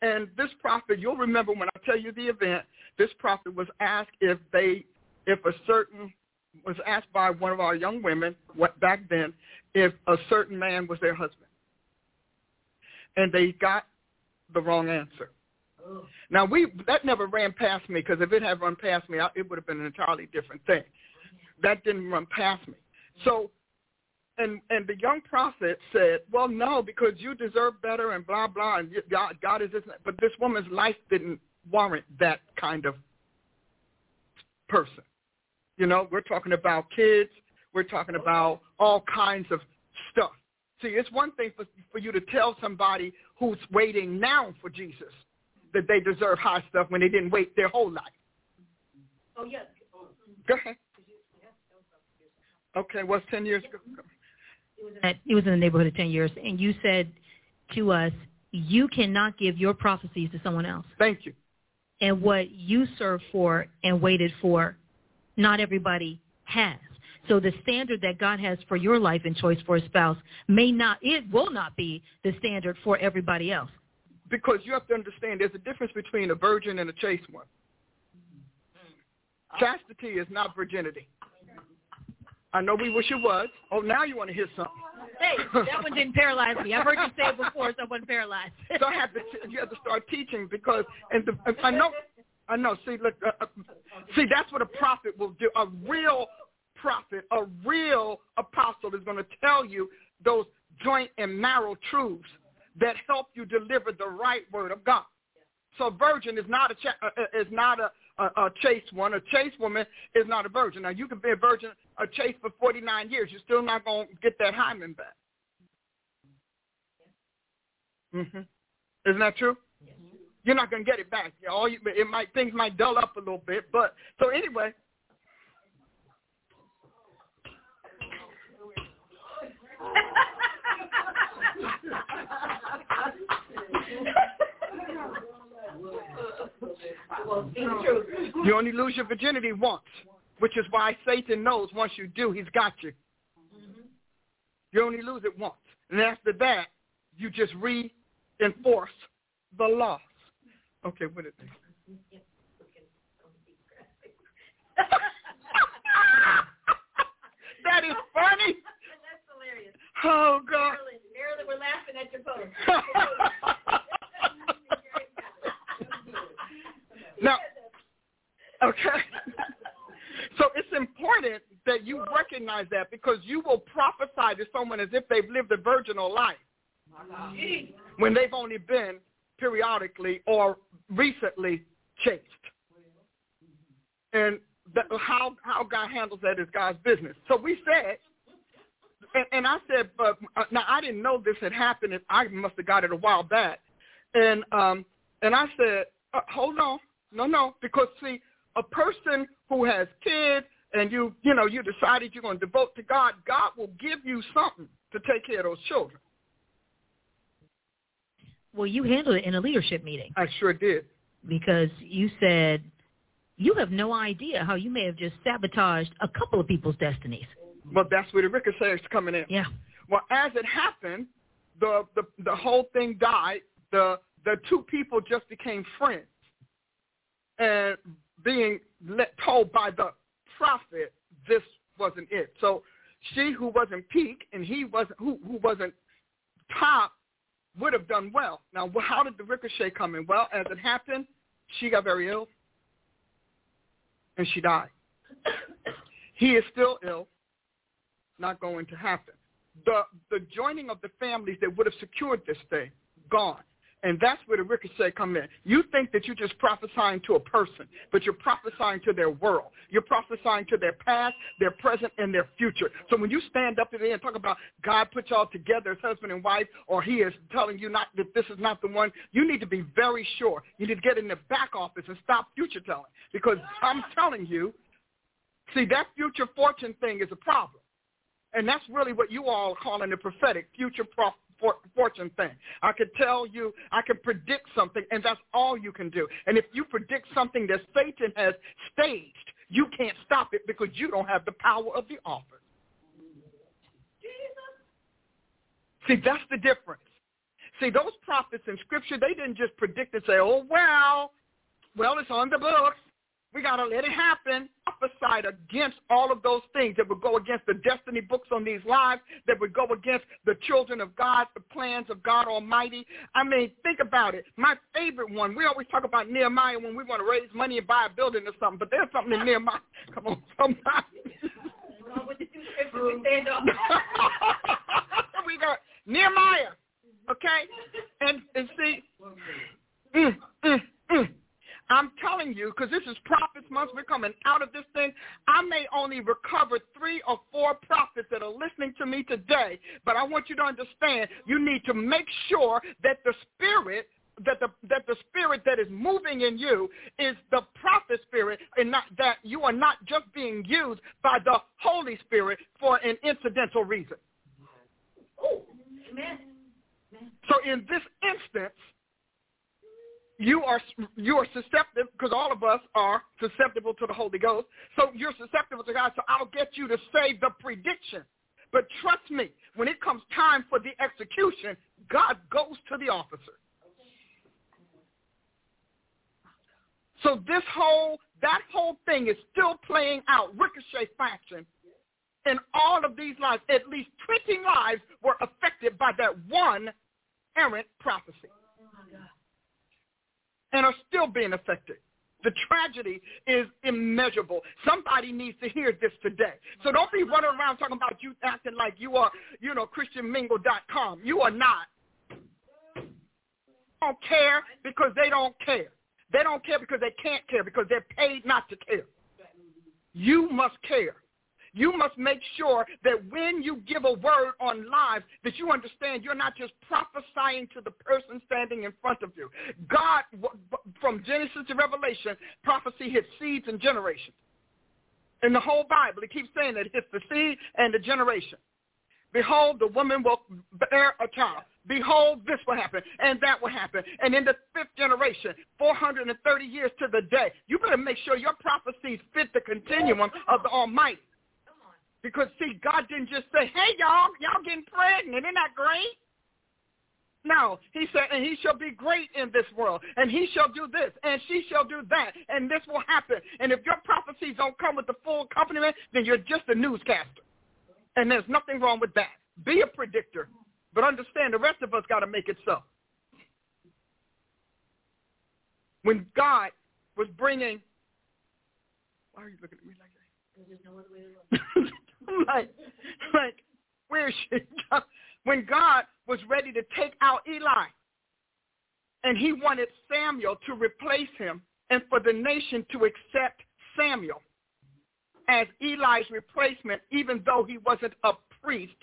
And this prophet, you'll remember when I tell you the event, this prophet was asked if they, if a certain was asked by one of our young women what, back then if a certain man was their husband. And they got the wrong answer. Now we that never ran past me because if it had run past me, I, it would have been an entirely different thing. That didn't run past me. So, and and the young prophet said, "Well, no, because you deserve better and blah blah, and God, God is this." But this woman's life didn't warrant that kind of person. You know, we're talking about kids. We're talking about all kinds of stuff. See, it's one thing for, for you to tell somebody who's waiting now for Jesus that they deserve high stuff when they didn't wait their whole life. Oh, yes. Oh, mm-hmm. Go ahead. Okay, what's 10 years ago? It was in the neighborhood of 10 years, and you said to us, you cannot give your prophecies to someone else. Thank you. And what you served for and waited for, not everybody has. So the standard that God has for your life and choice for a spouse may not, it will not be the standard for everybody else. Because you have to understand there's a difference between a virgin and a chaste one. Chastity is not virginity. I know we wish it was. Oh, now you want to hear something. Hey, that one didn't paralyze me. I've heard you say it before, someone paralyzed. [LAUGHS] so I have to, you have to start teaching because, and the, I know, I know. See, look, uh, uh, see, that's what a prophet will do. A real prophet, a real apostle is going to tell you those joint and marrow truths that help you deliver the right word of God. So virgin is not a cha- uh, uh is not a, a, a chaste one. A chaste woman is not a virgin. Now you can be a virgin, a chaste for 49 years. You're still not going to get that hymen back. Mm-hmm. Isn't that true? Yes. You're not going to get it back. All you, it might things might dull up a little bit, but so anyway. [LAUGHS] You only lose your virginity once, which is why Satan knows once you do, he's got you. You only lose it once. And after that, you just reinforce the loss. Okay, what is it? [LAUGHS] that is funny. That's hilarious. Oh, God. Marilyn, Marilyn, we're laughing at your post. [LAUGHS] now, okay. so it's important that you recognize that because you will prophesy to someone as if they've lived a virginal life when they've only been periodically or recently chaste. And that, how how God handles that is God's business. So we said, and, and I said, but uh, now I didn't know this had happened. I must have got it a while back. And um, and I said, uh, hold on, no, no, because see, a person who has kids and you you know you decided you're going to devote to God, God will give you something to take care of those children. Well, you handled it in a leadership meeting. I sure did. Because you said you have no idea how you may have just sabotaged a couple of people's destinies. Well, that's where the ricochet is coming in. Yeah. Well, as it happened, the the the whole thing died. The the two people just became friends, and being let, told by the prophet this wasn't it. So she who wasn't peak and he wasn't who who wasn't top would have done well. Now, how did the ricochet come in? Well, as it happened, she got very ill, and she died. [COUGHS] he is still ill, not going to happen. The, the joining of the families that would have secured this thing, gone. And that's where the ricochet come in. You think that you're just prophesying to a person, but you're prophesying to their world. You're prophesying to their past, their present, and their future. So when you stand up there and talk about God put y'all together as husband and wife, or he is telling you not that this is not the one, you need to be very sure. You need to get in the back office and stop future telling. Because I'm telling you, see, that future fortune thing is a problem. And that's really what you all are calling the prophetic, future prophecy for, fortune thing. I could tell you, I can predict something, and that's all you can do. And if you predict something that Satan has staged, you can't stop it because you don't have the power of the office. See, that's the difference. See, those prophets in Scripture, they didn't just predict and say, oh, well, well, it's on the books. We got to let it happen. Prophesied against all of those things that would go against the destiny books on these lives, that would go against the children of God, the plans of God Almighty. I mean, think about it. My favorite one, we always talk about Nehemiah when we want to raise money and buy a building or something, but there's something in Nehemiah. [LAUGHS] Come on, somebody. [LAUGHS] we got Nehemiah, okay? And, and see, mm, mm, mm. I'm telling you, because this is prophets month, we're coming out of this thing. I may only recover three or four prophets that are listening to me today, but I want you to understand you need to make sure that the spirit that the that the spirit that is moving in you is the prophet spirit and not that you are not just being used by the Holy Spirit for an incidental reason. Amen. So in this instance, you are you are susceptible because all of us are susceptible to the Holy Ghost. So you're susceptible to God. So I'll get you to say the prediction. But trust me, when it comes time for the execution, God goes to the officer. So this whole that whole thing is still playing out ricochet fashion in all of these lives. At least 20 lives were affected by that one errant prophecy oh and are still being affected. The tragedy is immeasurable. Somebody needs to hear this today. So don't be running around talking about you acting like you are, you know, ChristianMingle.com. You are not. Don't care because they don't care. They don't care because they can't care because they're paid not to care. You must care. You must make sure that when you give a word on live, that you understand you're not just prophesying to the person standing in front of you. God, from Genesis to Revelation, prophecy hits seeds and generations. In the whole Bible, it keeps saying that it hits the seed and the generation. Behold, the woman will bear a child. Behold, this will happen, and that will happen. And in the fifth generation, 430 years to the day, you better make sure your prophecies fit the continuum of the Almighty. Because see, God didn't just say, "Hey, y'all, y'all getting pregnant? Isn't that great?" No, he said, and he shall be great in this world, and he shall do this, and she shall do that, and this will happen. And if your prophecies don't come with the full accompaniment, then you're just a newscaster. And there's nothing wrong with that. Be a predictor, but understand the rest of us got to make it so. When God was bringing, why are you looking at me like that? There's no other way to look. [LAUGHS] [LAUGHS] like, like, where is she? when God was ready to take out Eli, and he wanted Samuel to replace him, and for the nation to accept Samuel as Eli's replacement, even though he wasn't a priest.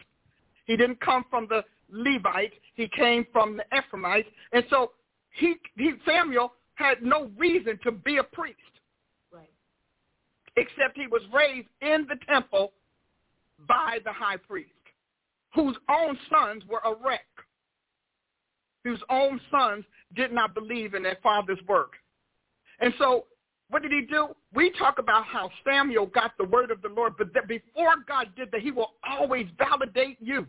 He didn't come from the Levites. He came from the Ephraimites. And so he, he Samuel had no reason to be a priest. Right. Except he was raised in the temple by the high priest, whose own sons were a wreck, whose own sons did not believe in their father's work. And so what did he do? We talk about how Samuel got the word of the Lord, but that before God did that, he will always validate you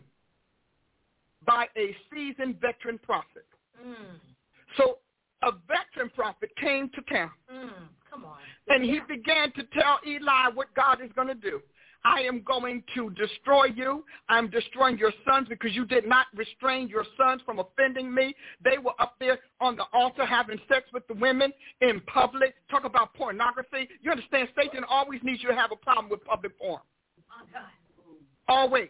by a seasoned veteran prophet. Mm. So a veteran prophet came to town. Mm. Come on. And he began to tell Eli what God is going to do. I am going to destroy you. I'm destroying your sons because you did not restrain your sons from offending me. They were up there on the altar having sex with the women in public. Talk about pornography. You understand Satan always needs you to have a problem with public porn. Always.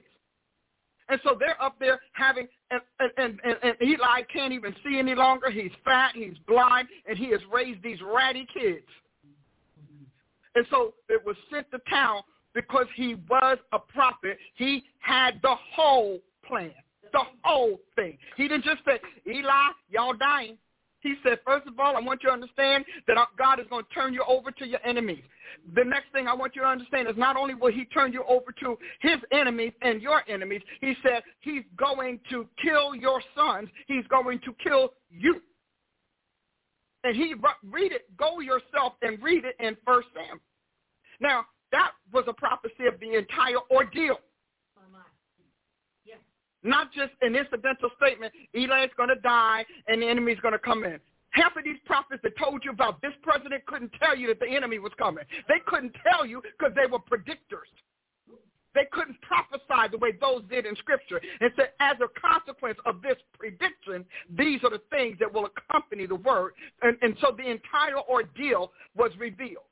And so they're up there having, and, and, and, and Eli can't even see any longer. He's fat, he's blind, and he has raised these ratty kids. And so it was sent to town because he was a prophet. He had the whole plan, the whole thing. He didn't just say, Eli, y'all dying. He said, first of all, I want you to understand that God is going to turn you over to your enemies. The next thing I want you to understand is not only will he turn you over to his enemies and your enemies, he said he's going to kill your sons. He's going to kill you. And he read it, go yourself and read it in First Sam. Now, that was a prophecy of the entire ordeal. Not just an incidental statement, Eli is going to die and the enemy is going to come in. Half of these prophets that told you about this president couldn't tell you that the enemy was coming. They couldn't tell you because they were predictors. They couldn't prophesy the way those did in Scripture. And said, as a consequence of this prediction, these are the things that will accompany the word. And, and so the entire ordeal was revealed.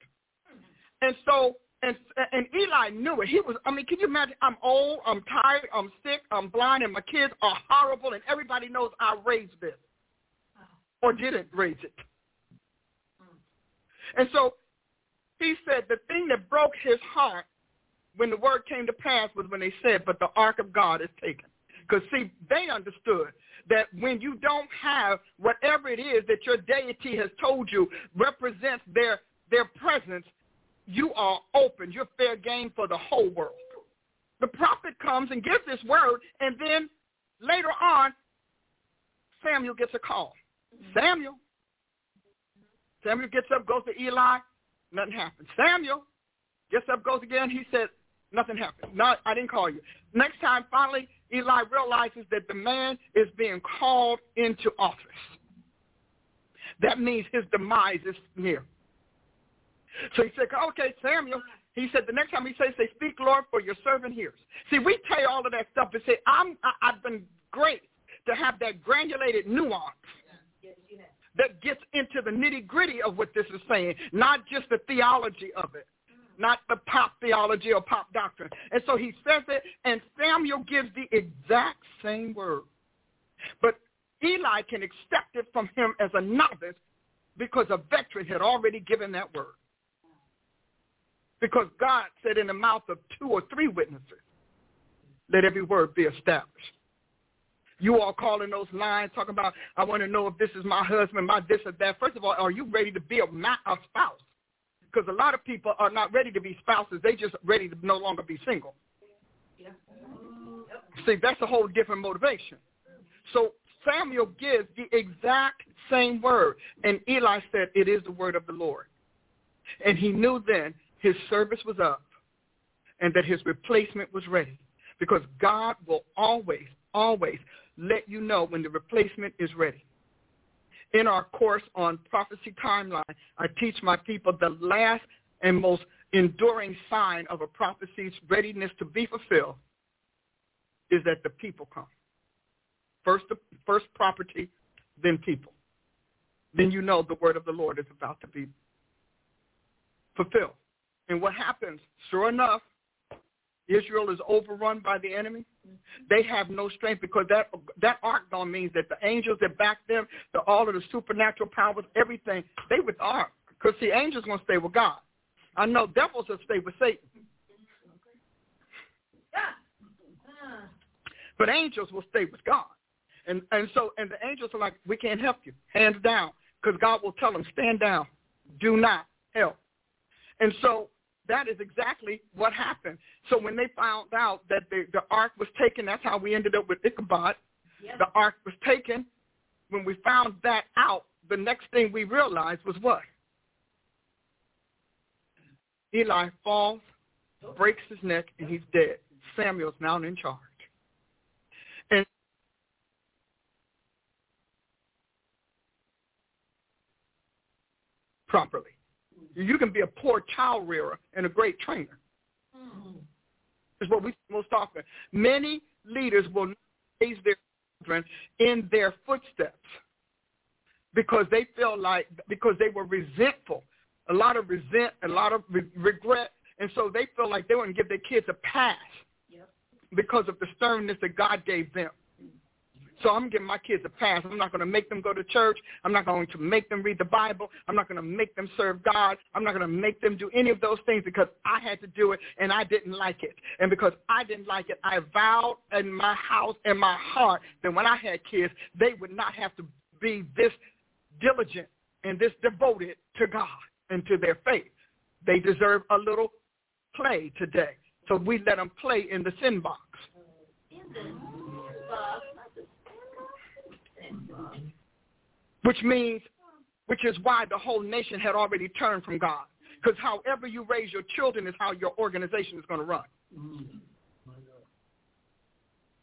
And so and and Eli knew it. He was. I mean, can you imagine? I'm old. I'm tired. I'm sick. I'm blind, and my kids are horrible. And everybody knows I raised this, or didn't raise it. And so he said the thing that broke his heart when the word came to pass was when they said, but the ark of God is taken. Because, see, they understood that when you don't have whatever it is that your deity has told you represents their, their presence, you are open. You're fair game for the whole world. The prophet comes and gives this word, and then later on, Samuel gets a call. Mm-hmm. Samuel. Samuel gets up, goes to Eli. Nothing happens. Samuel gets up, goes again. He said, nothing happened. No, I didn't call you. Next time, finally, Eli realizes that the man is being called into office. That means his demise is near. So he said, okay, Samuel. He said the next time he says, say, speak, Lord, for your servant hears. See, we tell you all of that stuff and say, I'm, I, I've been great to have that granulated nuance that gets into the nitty-gritty of what this is saying, not just the theology of it, not the pop theology or pop doctrine. And so he says it, and Samuel gives the exact same word. But Eli can accept it from him as a novice because a veteran had already given that word. Because God said in the mouth of two or three witnesses, let every word be established. You all calling those lines, talking about, I want to know if this is my husband, my this or that. First of all, are you ready to be a, a spouse? Because a lot of people are not ready to be spouses. They just ready to no longer be single. Yeah. See, that's a whole different motivation. So Samuel gives the exact same word. And Eli said, it is the word of the Lord. And he knew then his service was up and that his replacement was ready. Because God will always, always let you know when the replacement is ready. In our course on prophecy timeline, I teach my people the last and most enduring sign of a prophecy's readiness to be fulfilled is that the people come. First, the first property, then people. Then you know the word of the Lord is about to be fulfilled. And what happens, sure enough, Israel is overrun by the enemy. They have no strength because that that ark means that the angels that back them, the, all of the supernatural powers, everything, they with the ark. Because the angels to stay with God. I know devils will stay with Satan. But angels will stay with God. And and so and the angels are like, we can't help you, hands down, because God will tell them, stand down, do not help. And so that is exactly what happened. So when they found out that the, the ark was taken, that's how we ended up with Ichabod. Yep. The ark was taken. When we found that out, the next thing we realized was what? Eli falls, breaks his neck, and he's dead. Samuel's now in charge. And properly. You can be a poor child rearer and a great trainer. Mm-hmm. Is what we most often. Many leaders will raise their children in their footsteps because they feel like because they were resentful, a lot of resent, a lot of re- regret, and so they feel like they wouldn't give their kids a pass yep. because of the sternness that God gave them. So I'm giving my kids a pass. I'm not going to make them go to church. I'm not going to make them read the Bible. I'm not going to make them serve God. I'm not going to make them do any of those things because I had to do it and I didn't like it. And because I didn't like it, I vowed in my house and my heart that when I had kids, they would not have to be this diligent and this devoted to God and to their faith. They deserve a little play today. So we let them play in the sin box. In the sin box. Which means, which is why the whole nation had already turned from God. Because however you raise your children is how your organization is going to run.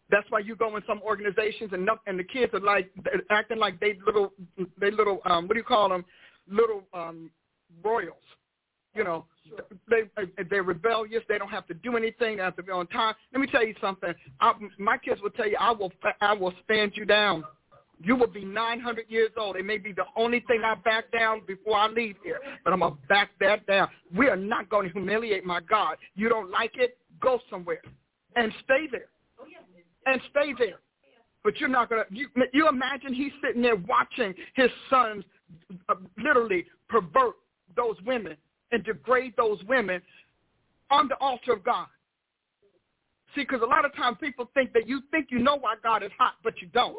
That's why you go in some organizations and and the kids are like acting like they little they little um what do you call them little um royals, you know. They they're rebellious. They don't have to do anything. They have to be on time. Let me tell you something. I, my kids will tell you, I will I will stand you down you will be 900 years old. It may be the only thing I back down before I leave here, but I'm going to back that down. We are not going to humiliate my God. You don't like it? Go somewhere and stay there. And stay there. But you're not going to, you, you imagine he's sitting there watching his sons uh, literally pervert those women and degrade those women on the altar of God. See, because a lot of times people think that you think you know why God is hot, but you don't.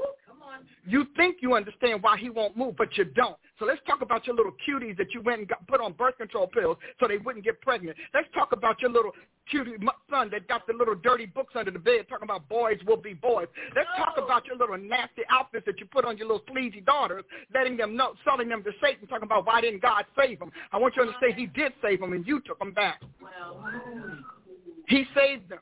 You think you understand why he won't move, but you don't. So let's talk about your little cuties that you went and got, put on birth control pills so they wouldn't get pregnant. Let's talk about your little cutie son that got the little dirty books under the bed talking about boys will be boys. Let's talk about your little nasty outfits that you put on your little sleazy daughters, letting them know, selling them to Satan, talking about why didn't God save them. I want you to understand he did save them and you took them back. He saved them.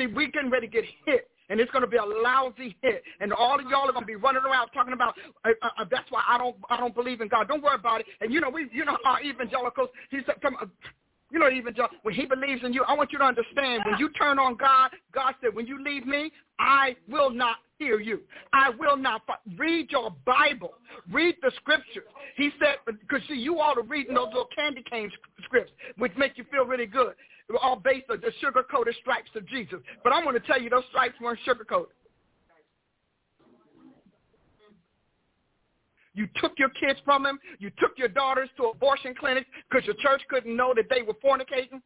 See, we getting ready to get hit and it's going to be a lousy hit. And all of y'all are going to be running around talking about uh, uh, that's why I don't I don't believe in God. Don't worry about it. And you know we you know our evangelicals. He said, come. Uh, you know, even when he believes in you, I want you to understand when you turn on God, God said, when you leave me, I will not hear you. I will not read your Bible. Read the scriptures. He said, because see, you all are reading those little candy cane scripts, which make you feel really good all based on the sugar-coated stripes of Jesus. But I'm going to tell you, those stripes weren't sugar-coated. You took your kids from them. You took your daughters to abortion clinics because your church couldn't know that they were fornicating.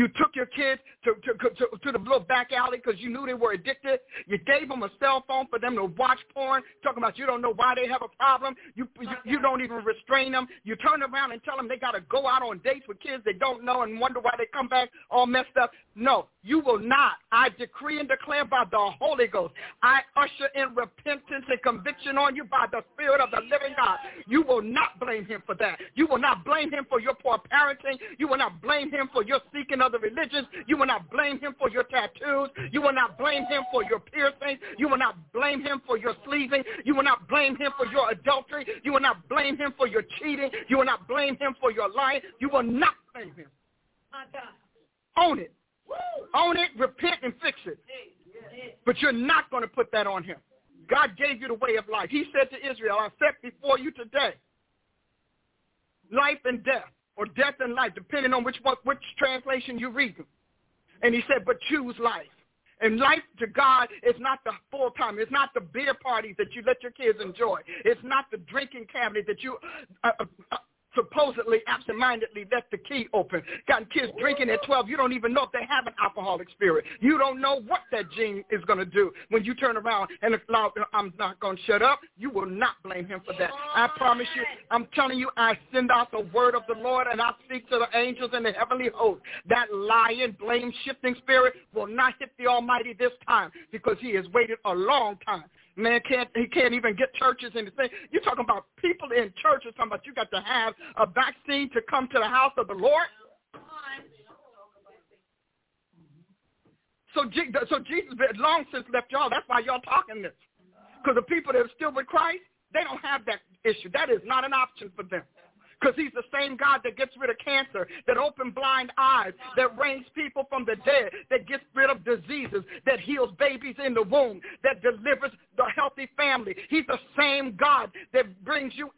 You took your kids to, to, to, to the little back alley because you knew they were addicted. You gave them a cell phone for them to watch porn, talking about you don't know why they have a problem. You, you, you don't even restrain them. You turn around and tell them they got to go out on dates with kids they don't know and wonder why they come back all messed up. No, you will not. I decree and declare by the Holy Ghost. I usher in repentance and conviction on you by the Spirit of the living God. You will not blame him for that. You will not blame him for your poor parenting. You will not blame him for your seeking other religions. You will not blame him for your tattoos. You will not blame him for your piercings. You will not blame him for your sleeving. You will not blame him for your adultery. You will not blame him for your cheating. You will not blame him for your lying. You will not blame him. Own it. Own it, repent, and fix it. But you're not going to put that on him. God gave you the way of life. He said to Israel, I set before you today life and death, or death and life, depending on which one, which translation you read. And he said, but choose life. And life to God is not the full time. It's not the beer parties that you let your kids enjoy. It's not the drinking cabinet that you uh, uh, supposedly absentmindedly left the key open. Got kids drinking at 12. You don't even know if they have an alcoholic spirit. You don't know what that gene is going to do when you turn around and allow, I'm not going to shut up. You will not blame him for that. I promise you, I'm telling you, I send out the word of the Lord and I speak to the angels in the heavenly host. That lying, blame shifting spirit will not hit the Almighty this time because he has waited a long time Man can't he can't even get churches the thing. You're talking about people in churches talking about you got to have a vaccine to come to the house of the Lord. So, so Jesus long since left y'all. That's why y'all talking this. Because the people that are still with Christ, they don't have that issue. That is not an option for them because he's the same God that gets rid of cancer, that opens blind eyes, that rains people from the dead, that gets rid of diseases, that heals babies in the womb, that delivers the healthy family. He's the same God that brings you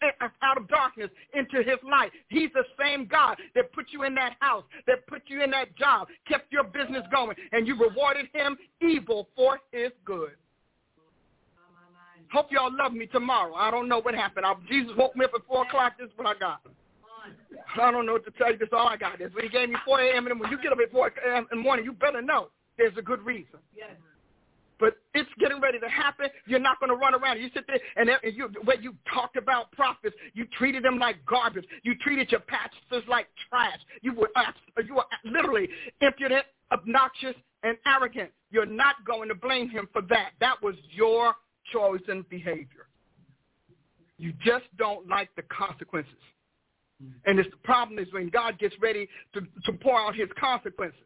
out of darkness into his light. He's the same God that put you in that house, that put you in that job, kept your business going, and you rewarded him evil for his good. Hope y'all love me tomorrow. I don't know what happened. I, Jesus woke me up at 4 o'clock. This is what I got. I don't know what to tell you. This is all I got. This when he gave me 4 a.m. And when you get up at 4 a.m. in the morning, you better know there's a good reason. Yes. But it's getting ready to happen. You're not going to run around. You sit there and, and you, when you talked about prophets, you treated them like garbage. You treated your pastors like trash. You were you were literally impudent, obnoxious, and arrogant. You're not going to blame him for that. That was your chosen behavior. You just don't like the consequences. And it's the problem is when God gets ready to, to pour out his consequences.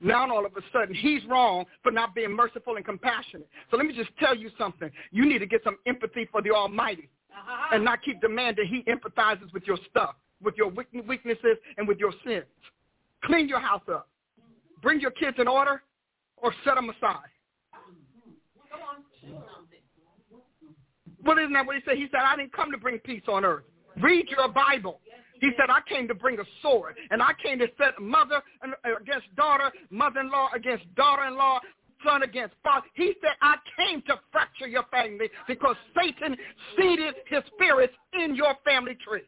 Now all of a sudden he's wrong for not being merciful and compassionate. So let me just tell you something. You need to get some empathy for the Almighty uh-huh. and not keep demanding he empathizes with your stuff, with your weaknesses and with your sins. Clean your house up. Bring your kids in order or set them aside. But isn't that what he said? He said, I didn't come to bring peace on earth. Read your Bible. He said, I came to bring a sword, and I came to set mother uh, against daughter, mother-in-law against daughter-in-law, son against father. He said, I came to fracture your family because Satan seeded his spirits in your family tree.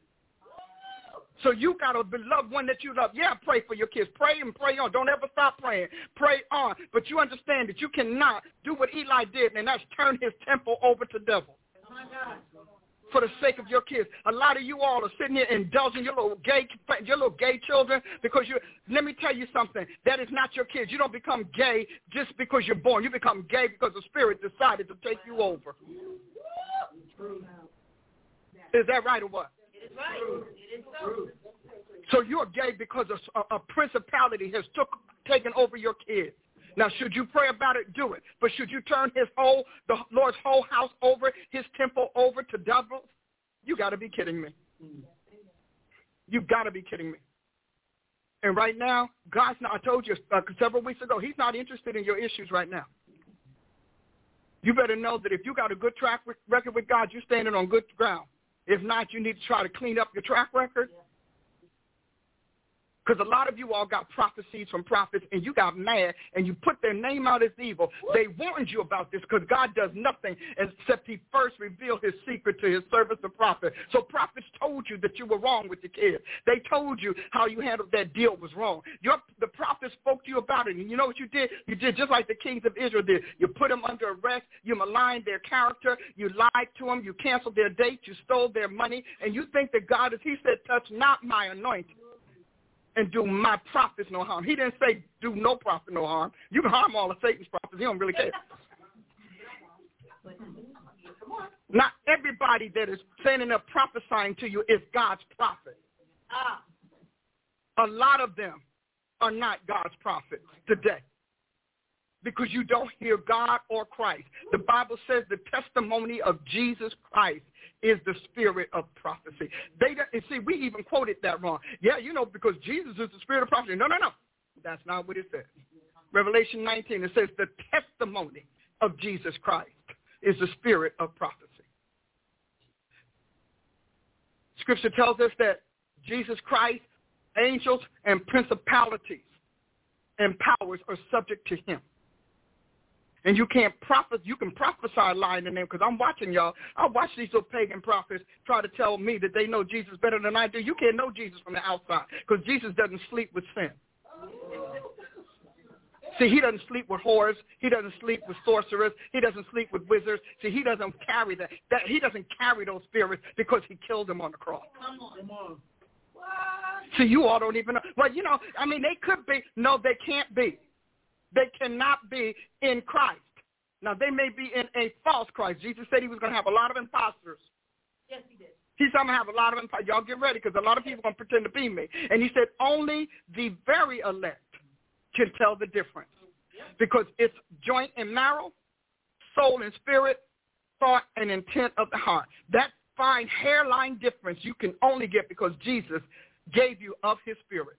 So you got a beloved one that you love. Yeah, pray for your kids. Pray and pray on. Don't ever stop praying. Pray on. But you understand that you cannot do what Eli did, and that's turn his temple over to devil. Oh, For the sake of your kids, a lot of you all are sitting here indulging your little gay, your little gay children because you. Let me tell you something. That is not your kids. You don't become gay just because you're born. You become gay because the Spirit decided to take you over. Is that right or what? It is right. It is so. So you're gay because a, a principality has took taken over your kids. Now, should you pray about it? Do it. But should you turn his whole, the Lord's whole house over, his temple over to devils? You got to be kidding me. You've got to be kidding me. And right now, God's not, I told you uh, several weeks ago, he's not interested in your issues right now. You better know that if you got a good track record with God, you're standing on good ground. If not, you need to try to clean up your track record. Because a lot of you all got prophecies from prophets and you got mad and you put their name out as evil. They warned you about this because God does nothing except he first revealed his secret to his servants, the prophet. So prophets told you that you were wrong with your kids. They told you how you handled that deal was wrong. Your, the prophets spoke to you about it. And you know what you did? You did just like the kings of Israel did. You put them under arrest. You maligned their character. You lied to them. You canceled their dates. You stole their money. And you think that God is, he said, touch not my anointing and do my prophets no harm. He didn't say do no prophet no harm. You can harm all of Satan's prophets. He don't really care. Not everybody that is standing up prophesying to you is God's prophet. A lot of them are not God's prophets today because you don't hear God or Christ. The Bible says the testimony of Jesus Christ is the spirit of prophecy. They and see, we even quoted that wrong. Yeah, you know, because Jesus is the spirit of prophecy. No, no, no. That's not what it says. Revelation 19, it says the testimony of Jesus Christ is the spirit of prophecy. Scripture tells us that Jesus Christ, angels, and principalities and powers are subject to him. And you can't prophet. You can prophesy a lie in the name because I'm watching y'all. I watch these little pagan prophets try to tell me that they know Jesus better than I do. You can't know Jesus from the outside because Jesus doesn't sleep with sin. See, he doesn't sleep with whores. He doesn't sleep with sorcerers. He doesn't sleep with wizards. See, he doesn't carry that. That he doesn't carry those spirits because he killed them on the cross. Come on. Come on. See, you all don't even know. Well, you know, I mean, they could be. No, they can't be. They cannot be in Christ. Now, they may be in a false Christ. Jesus said he was going to have a lot of imposters. Yes, he did. He's going to have a lot of imposters. Y'all get ready because a lot of people are going to pretend to be me. And he said only the very elect can tell the difference because it's joint and marrow, soul and spirit, thought and intent of the heart. That fine hairline difference you can only get because Jesus gave you of his spirit.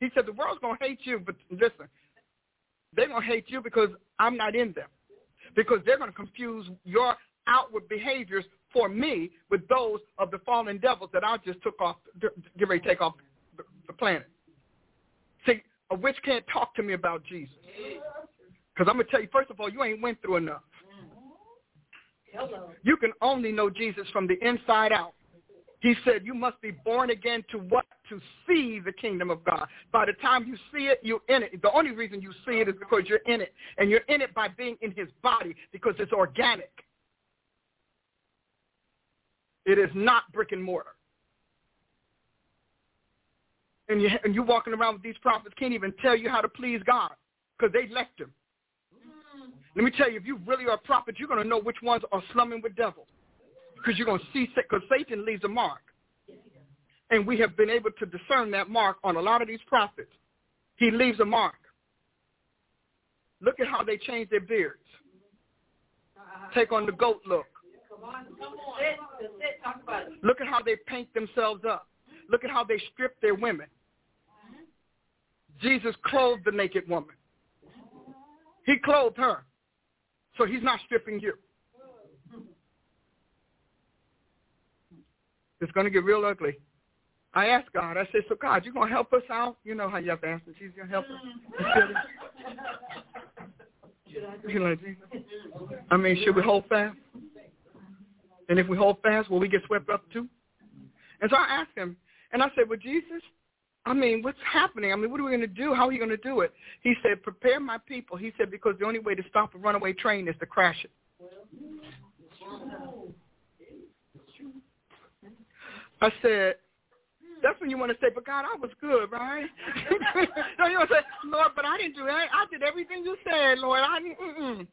He said the world's going to hate you, but listen, they're going to hate you because I'm not in them. Because they're going to confuse your outward behaviors for me with those of the fallen devils that I just took off, get ready to take off the planet. See, a witch can't talk to me about Jesus. Because I'm going to tell you, first of all, you ain't went through enough. Hello. You can only know Jesus from the inside out. He said you must be born again to what? To see the kingdom of God. By the time you see it, you're in it. The only reason you see it is because you're in it. And you're in it by being in his body because it's organic. It is not brick and mortar. And, you, and you're walking around with these prophets can't even tell you how to please God because they left him. Let me tell you, if you really are a prophet, you're going to know which ones are slumming with devils because you're going to see, because Satan leaves a mark. And we have been able to discern that mark on a lot of these prophets. He leaves a mark. Look at how they change their beards. Take on the goat look. Look at how they paint themselves up. Look at how they strip their women. Jesus clothed the naked woman. He clothed her. So he's not stripping you. It's going to get real ugly. I asked God, I said, so God, you going to help us out? You know how you have to ask him. She's going to help us. You Jesus? I mean, should we hold fast? And if we hold fast, will we get swept up too? And so I asked him, and I said, well, Jesus, I mean, what's happening? I mean, what are we going to do? How are you going to do it? He said, prepare my people. He said, because the only way to stop a runaway train is to crash it. I said, that's when you want to say, but God, I was good, right? [LAUGHS] no, you want to say, Lord, but I didn't do that. I did everything you said, Lord. I didn't. Mm-mm.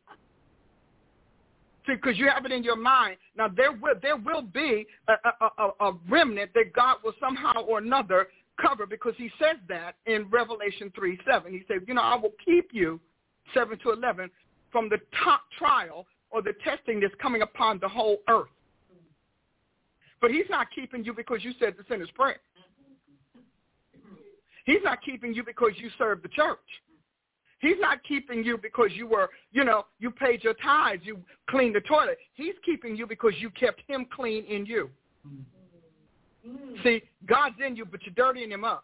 See, because you have it in your mind. Now there will there will be a, a, a, a remnant that God will somehow or another cover because He says that in Revelation three seven. He says, you know, I will keep you seven to eleven from the top trial or the testing that's coming upon the whole earth. But He's not keeping you because you said the sinner's prayer. He's not keeping you because you served the church. He's not keeping you because you were, you know, you paid your tithes, you cleaned the toilet. He's keeping you because you kept him clean in you. See, God's in you, but you're dirtying him up.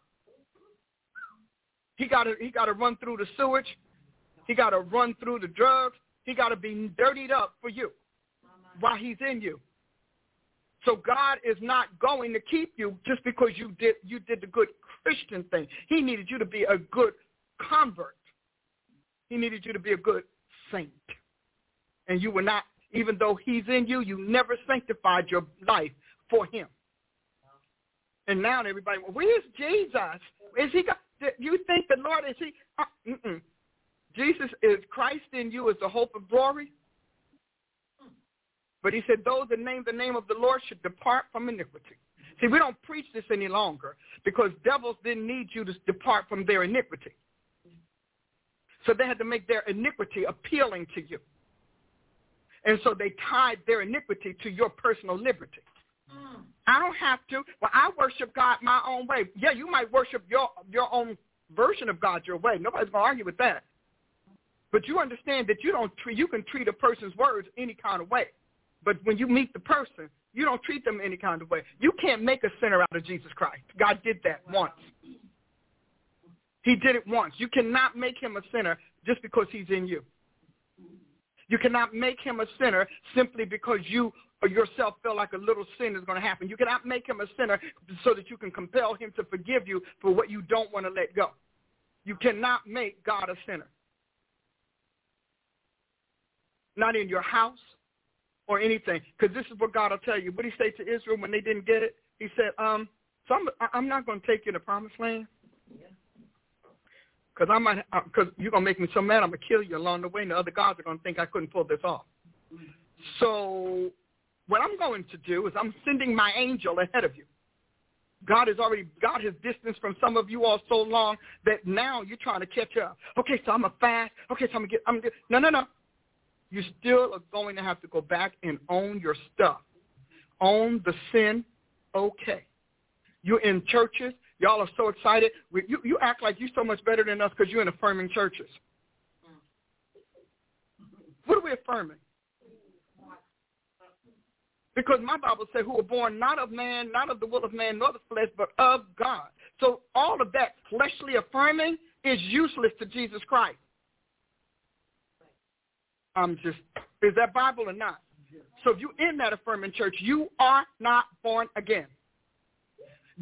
He got to he got to run through the sewage. He got to run through the drugs. He got to be dirtied up for you while he's in you. So God is not going to keep you just because you did you did the good Christian thing. He needed you to be a good convert. He needed you to be a good saint. And you were not, even though he's in you, you never sanctified your life for him. And now everybody, where's Jesus? Is he? You think the Lord is he? Uh. Jesus is Christ in you is the hope of glory. But he said, those that name the name of the Lord should depart from iniquity. See, we don't preach this any longer because devils didn't need you to depart from their iniquity. So they had to make their iniquity appealing to you. And so they tied their iniquity to your personal liberty. Mm. I don't have to. Well, I worship God my own way. Yeah, you might worship your your own version of God your way. Nobody's going to argue with that. But you understand that you don't treat, you can treat a person's words any kind of way. But when you meet the person, you don't treat them any kind of way. You can't make a sinner out of Jesus Christ. God did that once. He did it once. You cannot make him a sinner just because he's in you. You cannot make him a sinner simply because you or yourself feel like a little sin is going to happen. You cannot make him a sinner so that you can compel him to forgive you for what you don't want to let go. You cannot make God a sinner. Not in your house or anything. Because this is what God will tell you. What he say to Israel when they didn't get it? He said, um, so I'm, I'm not going to take you to the promised land. Because I might, because uh, you're gonna make me so mad, I'm gonna kill you along the way, and the other gods are gonna think I couldn't pull this off. So, what I'm going to do is I'm sending my angel ahead of you. God has already God has distanced from some of you all so long that now you're trying to catch up. Okay, so I'm a fast. Okay, so I'm gonna get. I'm gonna get, no, no, no. You still are going to have to go back and own your stuff. Own the sin. Okay. You're in churches. Y'all are so excited. You, you act like you're so much better than us because you're in affirming churches. What are we affirming? Because my Bible says, who were born not of man, not of the will of man, nor the flesh, but of God. So all of that fleshly affirming is useless to Jesus Christ. I'm just, is that Bible or not? So if you're in that affirming church, you are not born again.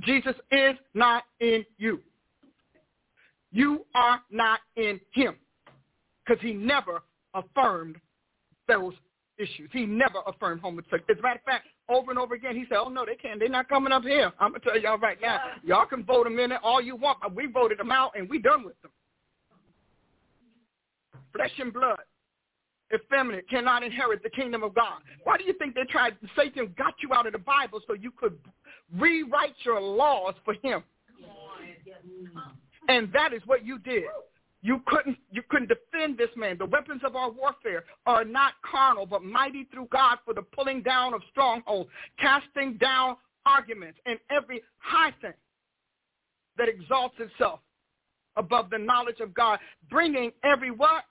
Jesus is not in you. You are not in him because he never affirmed those issues. He never affirmed homosexuality. As a matter of fact, over and over again, he said, oh, no, they can't. They're not coming up here. I'm going to tell y'all right now. Y'all can vote them in all you want, but we voted them out, and we done with them. Flesh and blood, effeminate, cannot inherit the kingdom of God. Why do you think they tried, Satan got you out of the Bible so you could rewrite your laws for him. And that is what you did. You couldn't you couldn't defend this man. The weapons of our warfare are not carnal, but mighty through God for the pulling down of strongholds, casting down arguments and every high thing that exalts itself above the knowledge of God, bringing every what?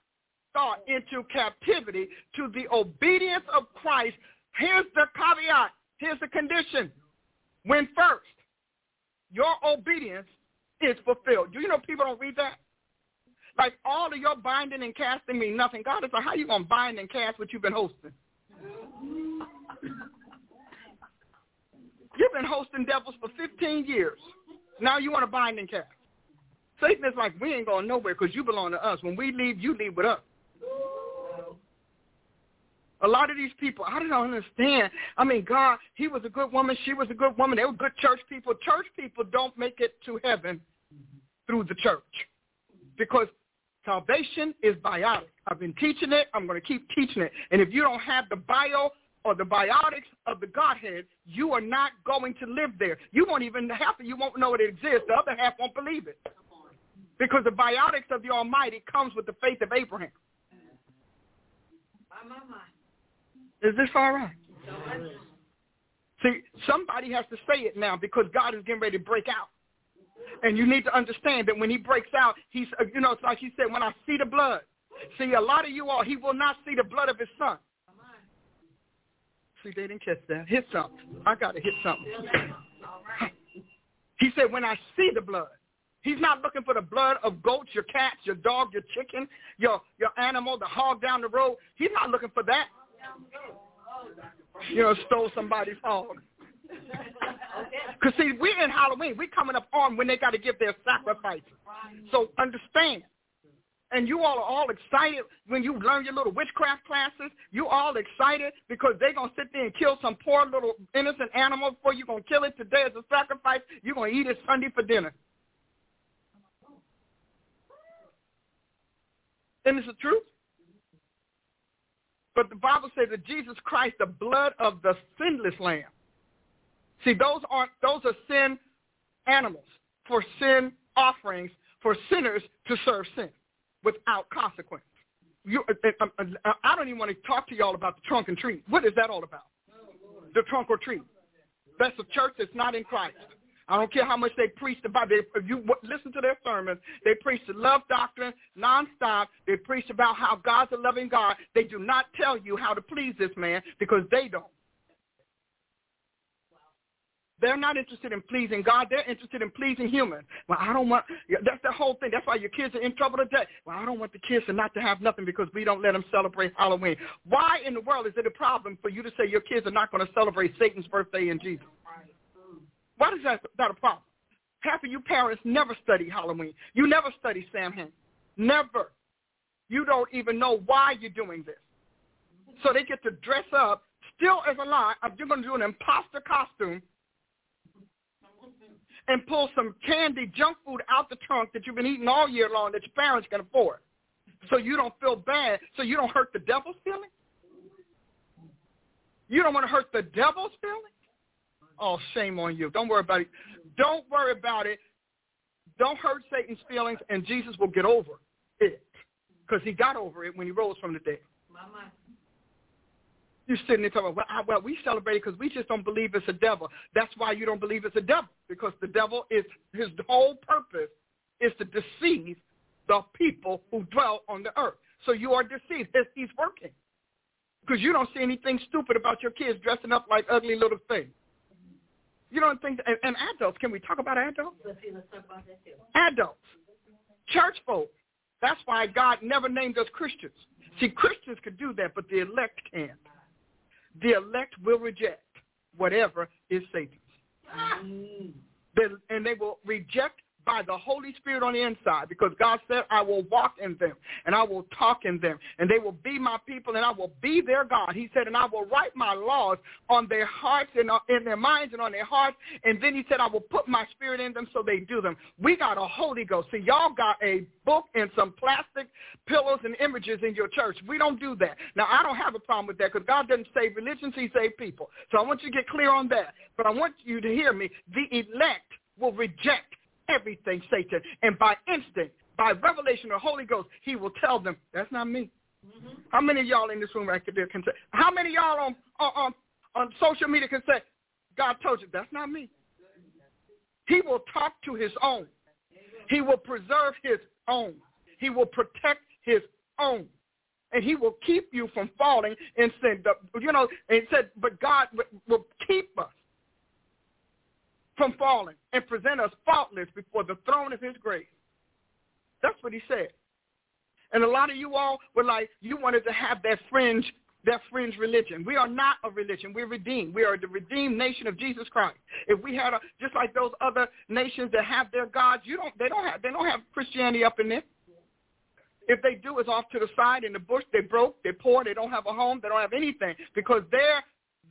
Thought into captivity to the obedience of Christ. Here's the caveat. Here's the condition when first your obedience is fulfilled. Do you know people don't read that? Like all of your binding and casting mean nothing. God is like, how you going to bind and cast what you've been hosting? You've been hosting devils for 15 years. Now you want to bind and cast. Satan is like, we ain't going nowhere because you belong to us. When we leave, you leave with us. A lot of these people, I don't understand. I mean, God, he was a good woman. She was a good woman. They were good church people. Church people don't make it to heaven through the church because salvation is biotic. I've been teaching it. I'm going to keep teaching it. And if you don't have the bio or the biotics of the Godhead, you are not going to live there. You won't even half of you won't know it exists. The other half won't believe it. Because the biotics of the Almighty comes with the faith of Abraham. My, my, my. Is this all right? See, somebody has to say it now because God is getting ready to break out. And you need to understand that when he breaks out, he's, uh, you know, it's like he said, when I see the blood. See, a lot of you all, he will not see the blood of his son. See, they didn't catch that. Hit something. I got to hit something. He said, when I see the blood. He's not looking for the blood of goats, your cats, your dog, your chicken, your, your animal, the hog down the road. He's not looking for that. You know, stole somebody's hog. Because, see, we're in Halloween. We're coming up on when they got to give their sacrifice. So understand. And you all are all excited when you learn your little witchcraft classes. You all excited because they're going to sit there and kill some poor little innocent animal before you're going to kill it today as a sacrifice. You're going to eat it Sunday for dinner. And it's the truth. But the Bible says that Jesus Christ, the blood of the sinless lamb. See, those aren't those are sin animals for sin offerings for sinners to serve sin without consequence. You, uh, uh, uh, I don't even want to talk to y'all about the trunk and treat. What is that all about? The trunk or treat. That's a church that's not in Christ. I don't care how much they preach about it. If you listen to their sermons, they preach the love doctrine nonstop. They preach about how God's a loving God. They do not tell you how to please this man because they don't. They're not interested in pleasing God. They're interested in pleasing humans. Well, I don't want, that's the whole thing. That's why your kids are in trouble today. Well, I don't want the kids to not to have nothing because we don't let them celebrate Halloween. Why in the world is it a problem for you to say your kids are not going to celebrate Satan's birthday in Jesus? Why is that, that a problem? Half of you parents never study Halloween. You never study Samhain. Never. You don't even know why you're doing this. So they get to dress up still as a lie. You're going to do an imposter costume and pull some candy, junk food out the trunk that you've been eating all year long that your parents can afford. So you don't feel bad, so you don't hurt the devil's feelings? You don't want to hurt the devil's feelings? Oh, shame on you. Don't worry about it. Don't worry about it. Don't hurt Satan's feelings, and Jesus will get over it. Because he got over it when he rose from the dead. Mama. You're sitting there talking, well, I, well we celebrate because we just don't believe it's a devil. That's why you don't believe it's a devil, because the devil is, his whole purpose is to deceive the people who dwell on the earth. So you are deceived. He's working. Because you don't see anything stupid about your kids dressing up like ugly little things. You don't think, and, and adults, can we talk about adults? Let's see, let's talk about that too. Adults. Church folk. That's why God never named us Christians. See, Christians could do that, but the elect can't the elect will reject whatever is Satan's. Mm. and they will reject by the Holy Spirit on the inside because God said, I will walk in them and I will talk in them and they will be my people and I will be their God. He said, and I will write my laws on their hearts and uh, in their minds and on their hearts. And then he said, I will put my spirit in them so they do them. We got a Holy Ghost. See, y'all got a book and some plastic pillows and images in your church. We don't do that. Now, I don't have a problem with that because God doesn't save religions. He saved people. So I want you to get clear on that. But I want you to hear me. The elect will reject everything, Satan. And by instinct, by revelation of the Holy Ghost, he will tell them, that's not me. Mm-hmm. How many of y'all in this room right there can say, how many of y'all on, on, on social media can say, God told you, that's not me. He will talk to his own. He will preserve his own. He will protect his own. And he will keep you from falling and sin. You know, and said, but God will keep us from falling and present us faultless before the throne of his grace. That's what he said. And a lot of you all were like, you wanted to have that fringe, that fringe religion. We are not a religion. We're redeemed. We are the redeemed nation of Jesus Christ. If we had a, just like those other nations that have their gods, you don't, they don't have, they don't have Christianity up in there. If they do, it's off to the side in the bush. They broke, they're poor, they don't have a home, they don't have anything because they're,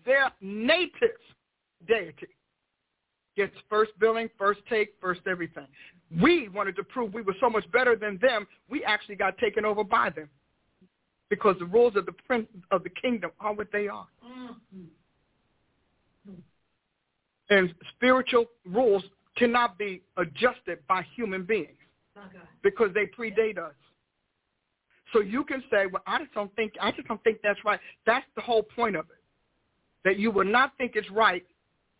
they're native deity gets first billing, first take, first everything. We wanted to prove we were so much better than them. We actually got taken over by them because the rules of the prince of the kingdom are what they are. Mm-hmm. And spiritual rules cannot be adjusted by human beings because they predate us. So you can say, well, I just don't think, I just don't think that's right. That's the whole point of it. That you will not think it's right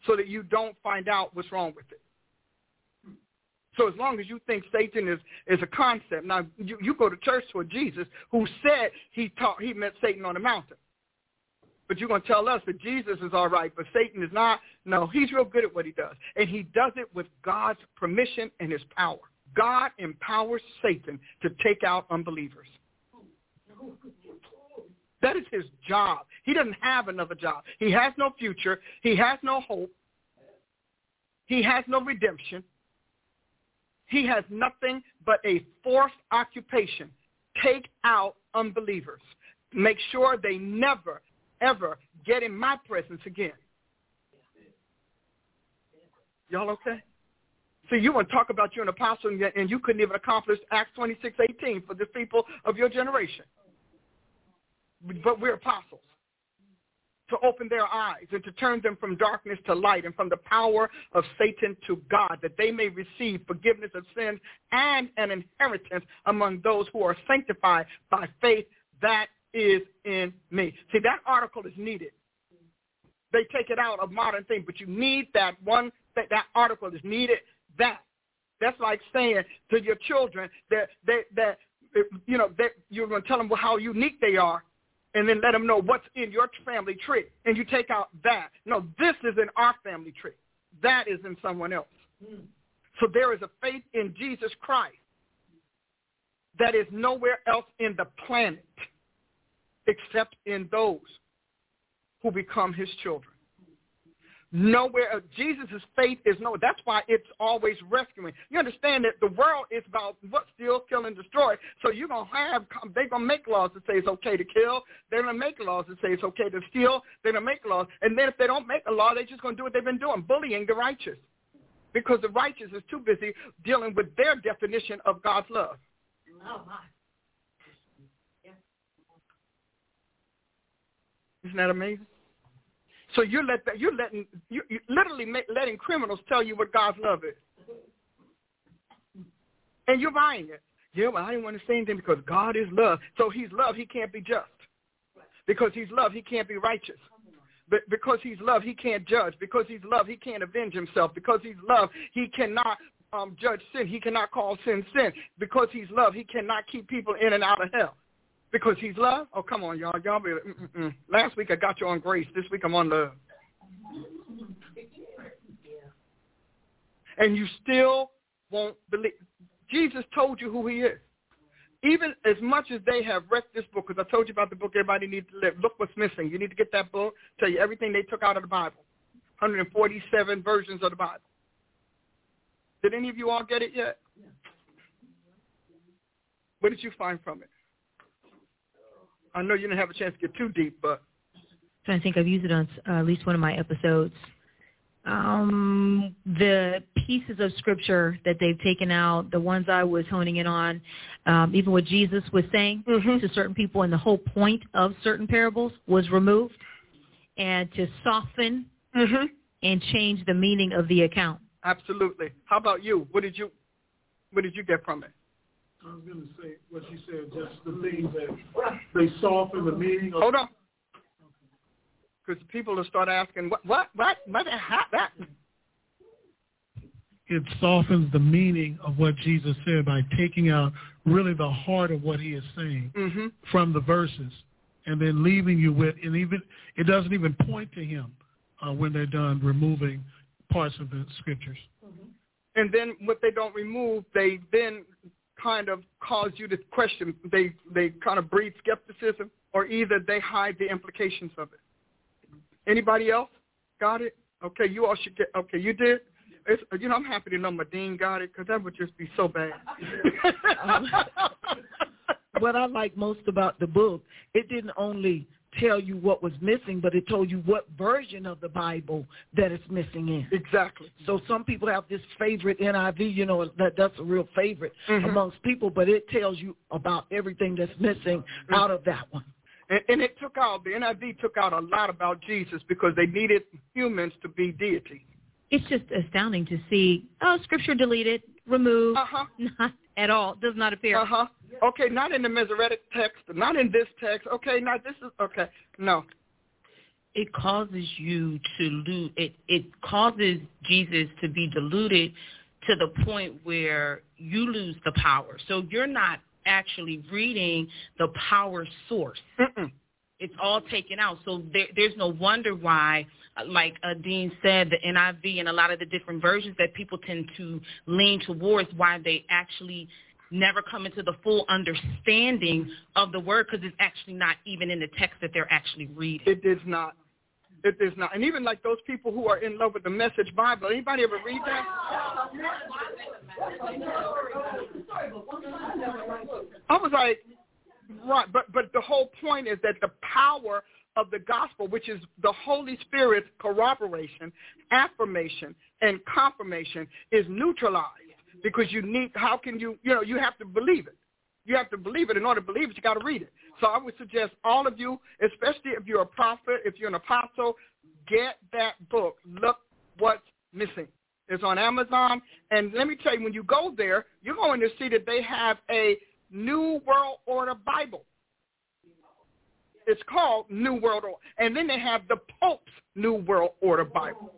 so that you don't find out what's wrong with it. So as long as you think Satan is, is a concept, now you, you go to church for Jesus who said he taught he met Satan on the mountain. But you're going to tell us that Jesus is all right, but Satan is not. No, he's real good at what he does. And he does it with God's permission and his power. God empowers Satan to take out unbelievers. That is his job. He doesn't have another job. He has no future. He has no hope. He has no redemption. He has nothing but a forced occupation. Take out unbelievers. Make sure they never, ever get in my presence again. Y'all okay? See, you want to talk about you're an apostle and you couldn't even accomplish Acts 26, 18 for the people of your generation but we're apostles to open their eyes and to turn them from darkness to light and from the power of Satan to God, that they may receive forgiveness of sins and an inheritance among those who are sanctified by faith that is in me. See, that article is needed. They take it out of modern things, but you need that one, that, that article is needed. That. That's like saying to your children that, that, that you know, that you're going to tell them how unique they are and then let them know what's in your family tree. And you take out that. No, this is in our family tree. That is in someone else. Mm. So there is a faith in Jesus Christ that is nowhere else in the planet except in those who become his children. Nowhere, uh, Jesus' faith is no. That's why it's always rescuing. You understand that the world is about what steal, kill, and destroy. So you're gonna have they're gonna make laws that say it's okay to kill. They're gonna make laws that say it's okay to steal. They're gonna make laws, and then if they don't make a law, they're just gonna do what they've been doing, bullying the righteous, because the righteous is too busy dealing with their definition of God's love. Oh my. Isn't that amazing? So you're let that, you're letting you you literally letting criminals tell you what God's love is, and you're buying it. Yeah, well, I didn't want to say anything because God is love. So He's love. He can't be just. Because He's love, He can't be righteous. But because He's love, He can't judge. Because He's love, He can't avenge Himself. Because He's love, He cannot um, judge sin. He cannot call sin sin. Because He's love, He cannot keep people in and out of hell. Because he's love? Oh, come on, y'all. Y'all be, mm-mm. Last week I got you on grace. This week I'm on love. And you still won't believe. Jesus told you who he is. Even as much as they have wrecked this book, because I told you about the book everybody needs to live. Look what's missing. You need to get that book. Tell you everything they took out of the Bible. 147 versions of the Bible. Did any of you all get it yet? What did you find from it? I know you didn't have a chance to get too deep, but I think I've used it on uh, at least one of my episodes. Um, the pieces of scripture that they've taken out, the ones I was honing in on, um, even what Jesus was saying mm-hmm. to certain people, and the whole point of certain parables was removed, and to soften mm-hmm. and change the meaning of the account. Absolutely. How about you? What did you What did you get from it? I was going to say what you said, just the things that they soften the meaning of. Hold on. Because people will start asking, what, what, what, what, how, that? It softens the meaning of what Jesus said by taking out really the heart of what he is saying mm-hmm. from the verses and then leaving you with, and even, it doesn't even point to him uh, when they're done removing parts of the scriptures. Mm-hmm. And then what they don't remove, they then kind of cause you to question. They they kind of breed skepticism, or either they hide the implications of it. Anybody else got it? Okay, you all should get. Okay, you did. It's, you know, I'm happy to know my dean got it because that would just be so bad. [LAUGHS] um, what I like most about the book, it didn't only tell you what was missing, but it told you what version of the Bible that it's missing in. Exactly. So some people have this favorite NIV, you know, that that's a real favorite mm-hmm. amongst people, but it tells you about everything that's missing mm-hmm. out of that one. And, and it took out, the NIV took out a lot about Jesus because they needed humans to be deity. It's just astounding to see, oh, scripture deleted, removed, uh-huh. [LAUGHS] not at all, does not appear. Uh-huh. Okay, not in the Masoretic text, not in this text. Okay, not this is okay. No. It causes you to lose. It it causes Jesus to be diluted to the point where you lose the power. So you're not actually reading the power source. Mm-mm. It's all taken out. So there, there's no wonder why, like uh, Dean said, the NIV and a lot of the different versions that people tend to lean towards, why they actually never come into the full understanding of the word because it's actually not even in the text that they're actually reading. It is not. It is not. And even like those people who are in love with the Message Bible, anybody ever read that? I was like, right, but but the whole point is that the power of the gospel, which is the Holy Spirit's corroboration, affirmation, and confirmation, is neutralized because you need, how can you, you know, you have to believe it. You have to believe it. In order to believe it, you got to read it. So I would suggest all of you, especially if you're a prophet, if you're an apostle, get that book. Look what's missing. It's on Amazon. And let me tell you, when you go there, you're going to see that they have a New World Order Bible. It's called New World Order. And then they have the Pope's New World Order Bible.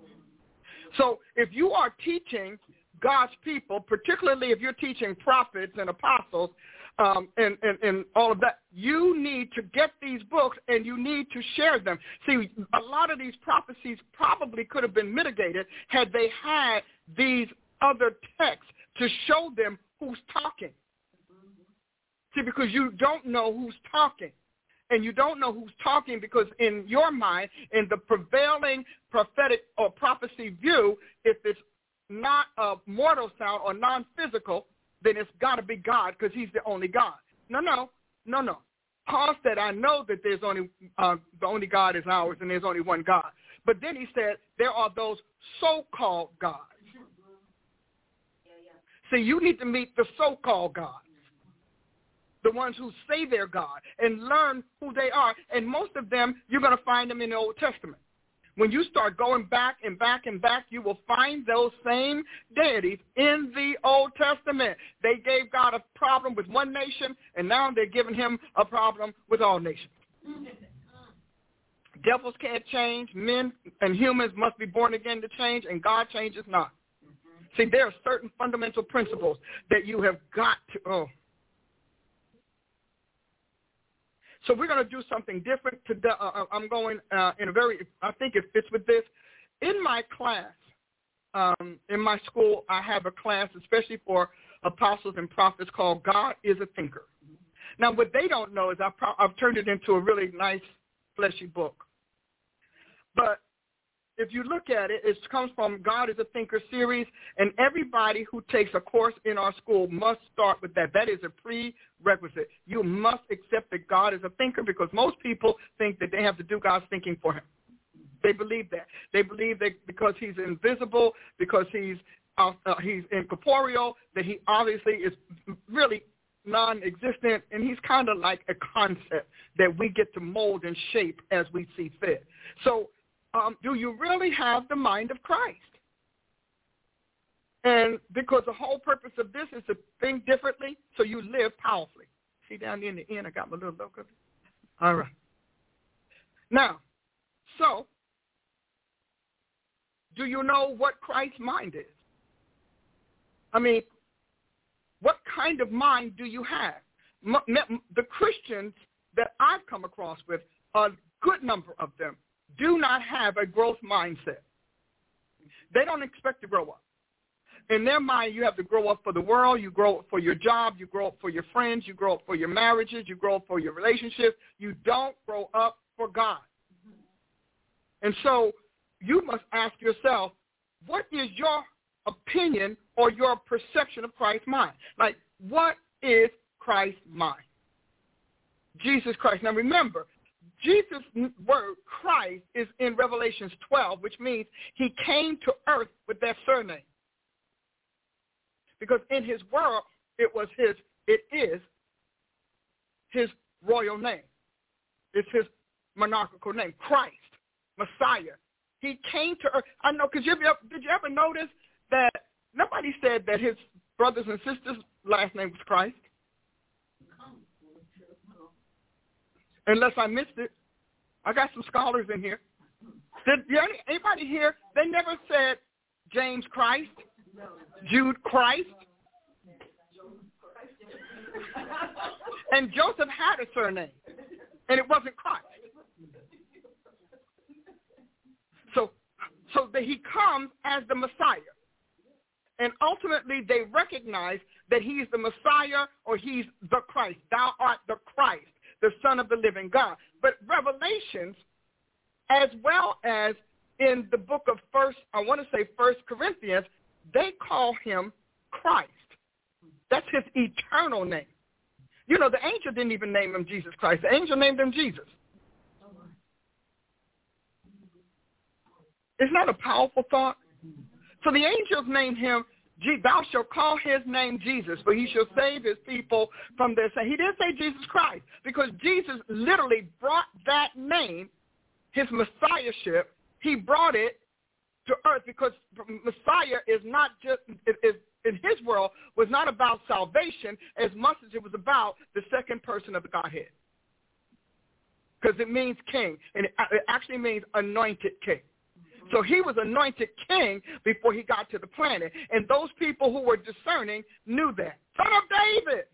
So if you are teaching God's people, particularly if you're teaching prophets and apostles um, and, and, and all of that, you need to get these books and you need to share them. See, a lot of these prophecies probably could have been mitigated had they had these other texts to show them who's talking. See, because you don't know who's talking. And you don't know who's talking because in your mind, in the prevailing prophetic or prophecy view, if it's not a mortal sound or non-physical, then it's got to be God because he's the only God. No, no, no, no. Paul said, I know that there's only, uh, the only God is ours and there's only one God. But then he said, there are those so-called gods. See, you need to meet the so-called gods, the ones who say they're God, and learn who they are. And most of them, you're going to find them in the Old Testament. When you start going back and back and back, you will find those same deities in the Old Testament. They gave God a problem with one nation, and now they're giving him a problem with all nations. Devils can't change. Men and humans must be born again to change, and God changes not. See, there are certain fundamental principles that you have got to, oh, So we're going to do something different. Today. Uh, uh, I'm going uh, in a very, I think it fits with this. In my class, um, in my school, I have a class, especially for apostles and prophets, called God is a Thinker. Now, what they don't know is I've, pro- I've turned it into a really nice, fleshy book. But if you look at it, it comes from God is a Thinker series, and everybody who takes a course in our school must start with that. That is a prerequisite. You must accept that God is a thinker because most people think that they have to do God's thinking for him. They believe that. They believe that because he's invisible, because he's uh, uh, he's incorporeal, that he obviously is really non-existent, and he's kind of like a concept that we get to mold and shape as we see fit. So um, do you really have the mind of Christ? And because the whole purpose of this is to think differently so you live powerfully. See down there in the end, I got my little logo. All right. Now, so, do you know what Christ's mind is? I mean, what kind of mind do you have? The Christians that I've come across with, a good number of them, do not have a growth mindset. They don't expect to grow up. in their mind, you have to grow up for the world, you grow up for your job, you grow up for your friends, you grow up for your marriages, you grow up for your relationships. You don't grow up for God. And so you must ask yourself, what is your opinion or your perception of Christ's mind? Like, what is Christ's mind? Jesus Christ. Now remember, Jesus' word, Christ, is in Revelations 12, which means he came to earth with that surname. Because in his world, it was his, it is his royal name. It's his monarchical name, Christ, Messiah. He came to earth. I know, because did you ever notice that nobody said that his brothers and sisters' last name was Christ? Unless I missed it. I got some scholars in here. Did anybody here? They never said James Christ, Jude Christ, and Joseph had a surname, and it wasn't Christ. So, so that he comes as the Messiah, and ultimately they recognize that he's the Messiah or he's the Christ. Thou art the Christ the Son of the living God. But Revelations, as well as in the book of First, I want to say First Corinthians, they call him Christ. That's his eternal name. You know, the angel didn't even name him Jesus Christ. The angel named him Jesus. Isn't that a powerful thought? So the angels named him thou shalt call his name Jesus, for he shall save his people from their sin. He didn't say Jesus Christ because Jesus literally brought that name, his messiahship, he brought it to earth because Messiah is not just, is, in his world, was not about salvation as much as it was about the second person of the Godhead. Because it means king, and it actually means anointed king. So he was anointed king before he got to the planet. And those people who were discerning knew that. Son of David,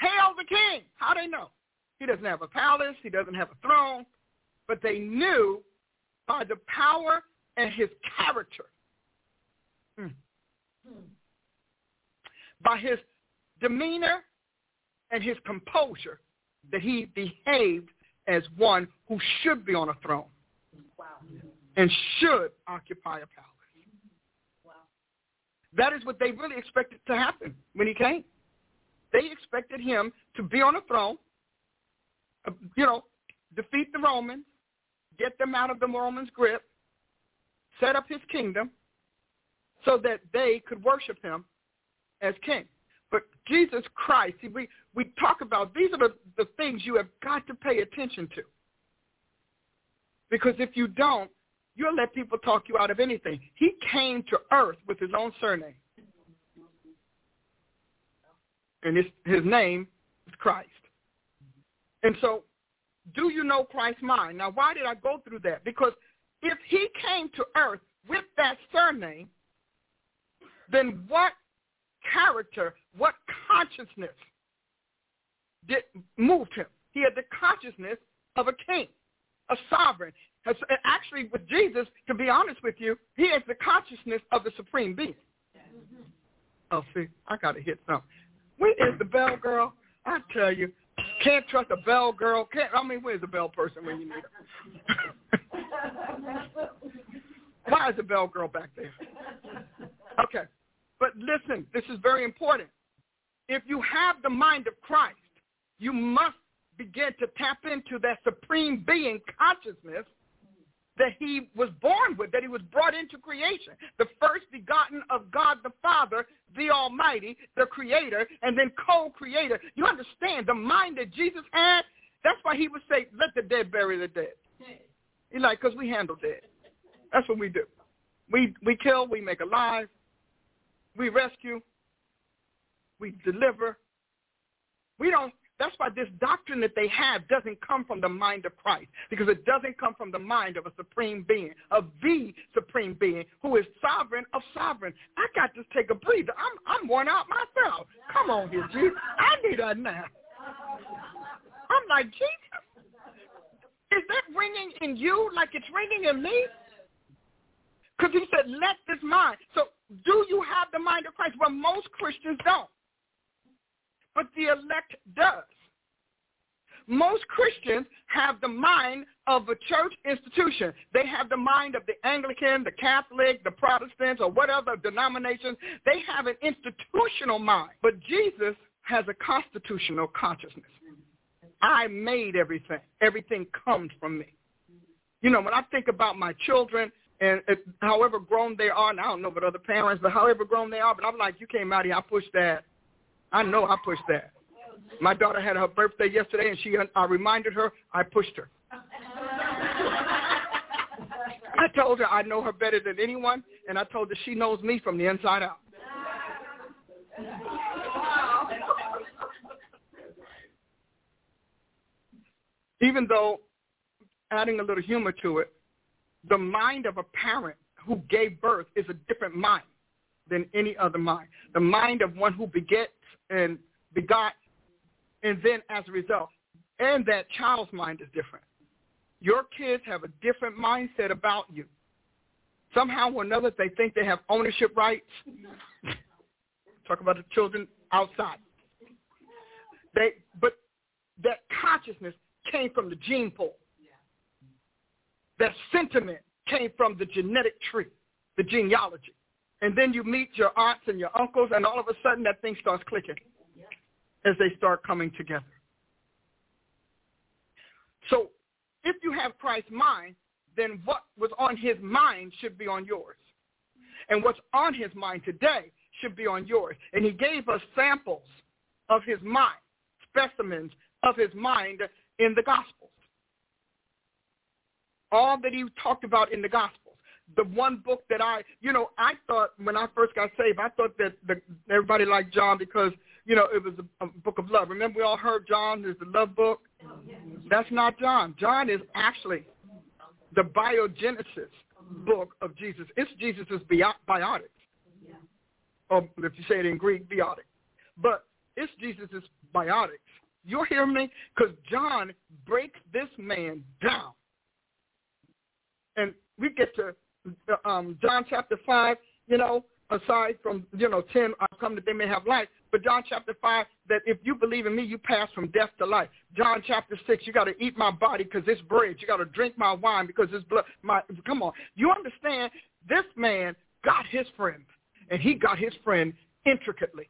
hail the king. How they know? He doesn't have a palace. He doesn't have a throne. But they knew by the power and his character, hmm. by his demeanor and his composure, that he behaved as one who should be on a throne. And should occupy a palace. Wow. That is what they really expected to happen when he came. They expected him to be on a throne, uh, you know, defeat the Romans, get them out of the Romans' grip, set up his kingdom so that they could worship him as king. But Jesus Christ, see, we, we talk about these are the, the things you have got to pay attention to. Because if you don't, You'll let people talk you out of anything. He came to earth with his own surname. And his, his name is Christ. And so, do you know Christ's mind? Now, why did I go through that? Because if he came to earth with that surname, then what character, what consciousness did moved him? He had the consciousness of a king, a sovereign has, actually with Jesus, to be honest with you, he has the consciousness of the supreme being. Oh, see, I got to hit something. Where is the bell girl? I tell you, can't trust a bell girl. Can't. I mean, where's the bell person when you need her? [LAUGHS] Why is the bell girl back there? Okay, but listen, this is very important. If you have the mind of Christ, you must begin to tap into that supreme being consciousness that he was born with, that he was brought into creation. The first begotten of God the Father, the Almighty, the Creator, and then co-creator. You understand the mind that Jesus had? That's why he would say, let the dead bury the dead. He's like, because we handle dead. That's what we do. We, we kill, we make alive, we rescue, we deliver. We don't that's why this doctrine that they have doesn't come from the mind of Christ, because it doesn't come from the mind of a supreme being, of the supreme being who is sovereign of sovereign. I got to take a breather. I'm I'm worn out myself. Come on here, Jesus. I need a nap. I'm like, Jesus, is that ringing in you like it's ringing in me? Because he said, let this mind. So do you have the mind of Christ? Well, most Christians don't. But the elect does. Most Christians have the mind of a church institution. They have the mind of the Anglican, the Catholic, the Protestants, or whatever denomination. They have an institutional mind. But Jesus has a constitutional consciousness. I made everything. Everything comes from me. You know, when I think about my children, and it, however grown they are, and I don't know about other parents, but however grown they are, but I'm like, you came out here, I pushed that. I know I pushed that. My daughter had her birthday yesterday, and she, I reminded her, I pushed her. [LAUGHS] I told her I know her better than anyone, and I told her she knows me from the inside out. Even though, adding a little humor to it, the mind of a parent who gave birth is a different mind than any other mind. The mind of one who begets and begot, and then as a result, and that child's mind is different. Your kids have a different mindset about you. Somehow or another, they think they have ownership rights. [LAUGHS] Talk about the children outside. They, but that consciousness came from the gene pool. That sentiment came from the genetic tree, the genealogy. And then you meet your aunts and your uncles, and all of a sudden that thing starts clicking as they start coming together. So if you have Christ's mind, then what was on his mind should be on yours. And what's on his mind today should be on yours. And he gave us samples of his mind, specimens of his mind in the Gospels. All that he talked about in the Gospels. The one book that I, you know, I thought when I first got saved, I thought that the, everybody liked John because, you know, it was a, a book of love. Remember we all heard John is the love book? That's not John. John is actually the biogenesis book of Jesus. It's Jesus' biotics. Or oh, if you say it in Greek, biotic. But it's Jesus' biotics. You're hearing me? Because John breaks this man down. And we get to um, John chapter 5, you know, aside from, you know, 10, I've come that they may have life. But John chapter 5, that if you believe in me, you pass from death to life. John chapter 6, you got to eat my body because it's bread. You got to drink my wine because it's blood. My, come on. You understand? This man got his friend, and he got his friend intricately.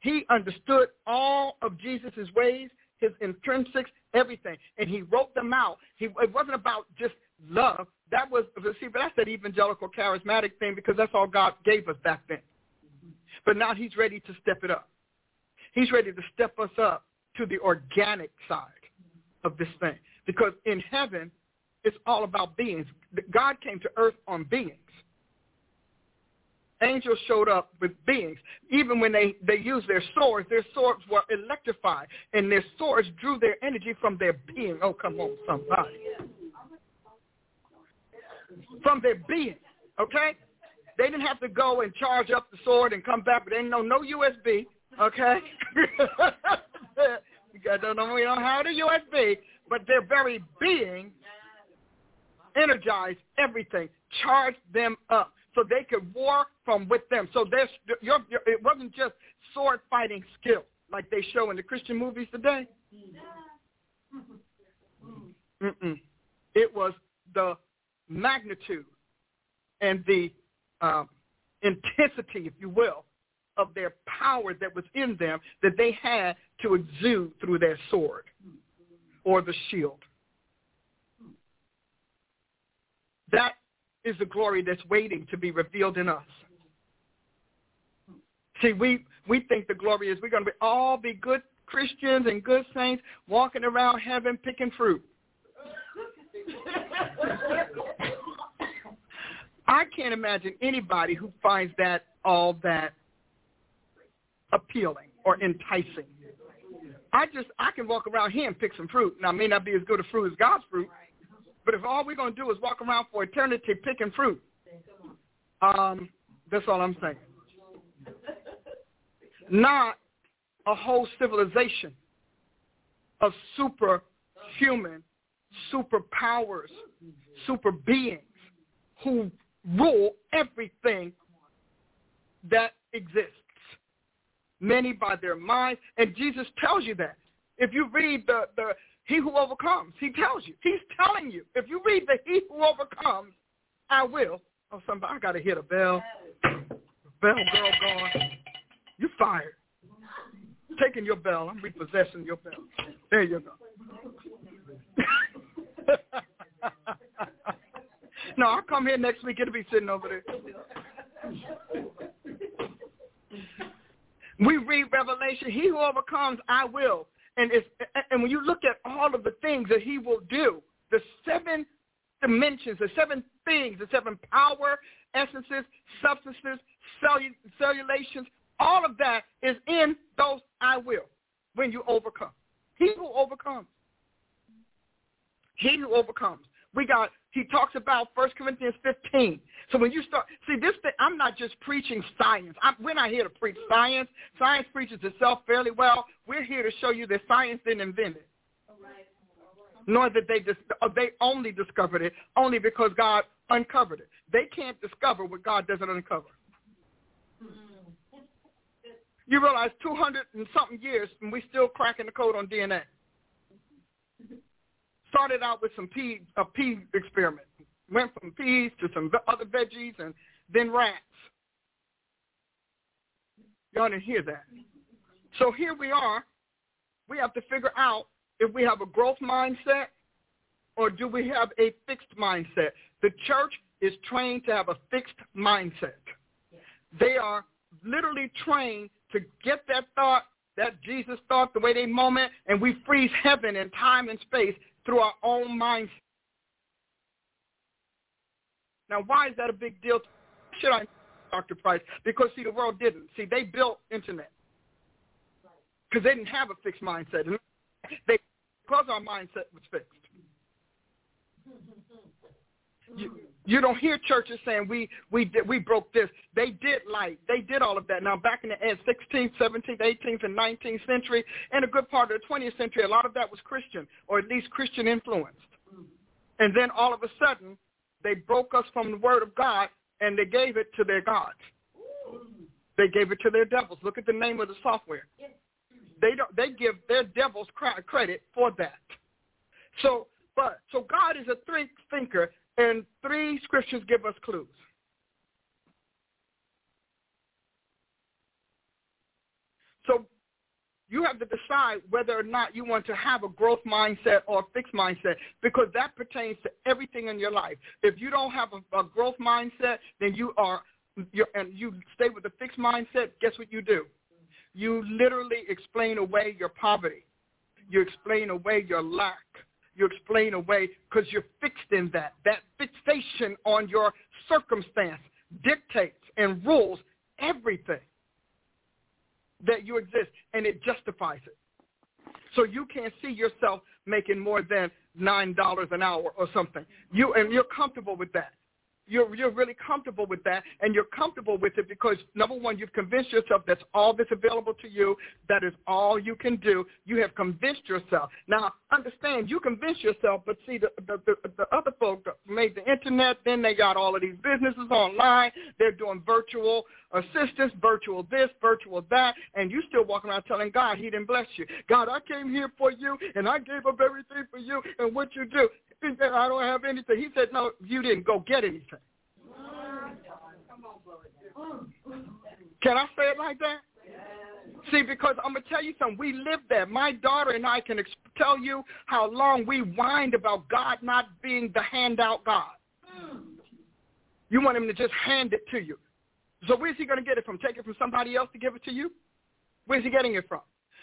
He understood all of Jesus' ways, his intrinsics, everything, and he wrote them out. He, it wasn't about just love. That was, see, but that's that evangelical charismatic thing because that's all God gave us back then. But now he's ready to step it up. He's ready to step us up to the organic side of this thing. Because in heaven, it's all about beings. God came to earth on beings. Angels showed up with beings. Even when they, they used their swords, their swords were electrified, and their swords drew their energy from their being. Oh, come on, somebody. From their being, okay? They didn't have to go and charge up the sword and come back, but they know no USB, okay? [LAUGHS] I don't know, we don't have a USB, but their very being energized everything, charged them up so they could war from with them. So there's, your, your, it wasn't just sword fighting skill like they show in the Christian movies today. Mm. Mm-mm. It was the magnitude and the um, intensity, if you will, of their power that was in them that they had to exude through their sword or the shield. That is the glory that's waiting to be revealed in us. See, we, we think the glory is we're going to be, all be good Christians and good saints walking around heaven picking fruit. [LAUGHS] I can't imagine anybody who finds that all that appealing or enticing. I just I can walk around here and pick some fruit. Now, it may not be as good a fruit as God's fruit, but if all we're to do is walk around for eternity picking fruit, um, that's all I'm saying. Not a whole civilization of superhuman, superpowers, super beings who rule everything that exists. Many by their minds, and Jesus tells you that. If you read the, the He who overcomes, he tells you. He's telling you. If you read the He who overcomes, I will. Oh, somebody, I got to hit a bell. Bell girl gone. You fired. Taking your bell. I'm repossessing your bell. There you go. [LAUGHS] no, I'll come here next week. It'll be sitting over there. we read Revelation. He who overcomes, I will. And it's, and when you look at all of the things that he will do, the seven dimensions, the seven things, the seven power, essences, substances, cellu- cellulations, all of that is in those I will when you overcome. He who overcomes. He who overcomes. We got, he talks about 1 Corinthians 15. So when you start, see this thing, I'm not just preaching science. I'm, we're not here to preach science. Science preaches itself fairly well. We're here to show you that science didn't invent it. Nor that they dis- uh, they only discovered it only because God uncovered it. They can't discover what God doesn't uncover. You realize 200 and something years and we're still cracking the code on DNA. Started out with some pea, a pea experiment. Went from peas to some other veggies and then rats. Y'all didn't hear that. So here we are. We have to figure out if we have a growth mindset or do we have a fixed mindset. The church is trained to have a fixed mindset. They are literally trained to get that thought, that Jesus thought, the way they moment, and we freeze heaven and time and space through our own mindset. Now, why is that a big deal? Should I, Dr. Price? Because, see, the world didn't. See, they built internet because they didn't have a fixed mindset. They, because our mindset was fixed. You, you don't hear churches saying we we did, we broke this. They did light. They did all of that. Now back in the 16th, 17th, 18th, and 19th century, and a good part of the 20th century, a lot of that was Christian or at least Christian influenced. And then all of a sudden, they broke us from the Word of God and they gave it to their gods. They gave it to their devils. Look at the name of the software. They don't. They give their devils credit for that. So, but so God is a three thinker and three scriptures give us clues. So you have to decide whether or not you want to have a growth mindset or a fixed mindset because that pertains to everything in your life. If you don't have a, a growth mindset, then you are, and you stay with a fixed mindset, guess what you do? You literally explain away your poverty. You explain away your lack you explain away because you're fixed in that. That fixation on your circumstance dictates and rules everything that you exist, and it justifies it. So you can't see yourself making more than nine dollars an hour or something. You and you're comfortable with that you're you're really comfortable with that and you're comfortable with it because number one you've convinced yourself that's all that's available to you that is all you can do. You have convinced yourself. Now understand you convinced yourself but see the the, the, the other folks made the internet then they got all of these businesses online. They're doing virtual assistance virtual this virtual that and you still walking around telling god he didn't bless you. God i came here for you and i gave up everything for you and what you do I don't have anything. He said, no, you didn't go get anything. Can I say it like that? See, because I'm going to tell you something. We live there. My daughter and I can tell you how long we whined about God not being the handout God. You want him to just hand it to you. So where's he going to get it from? Take it from somebody else to give it to you? Where's he getting it from?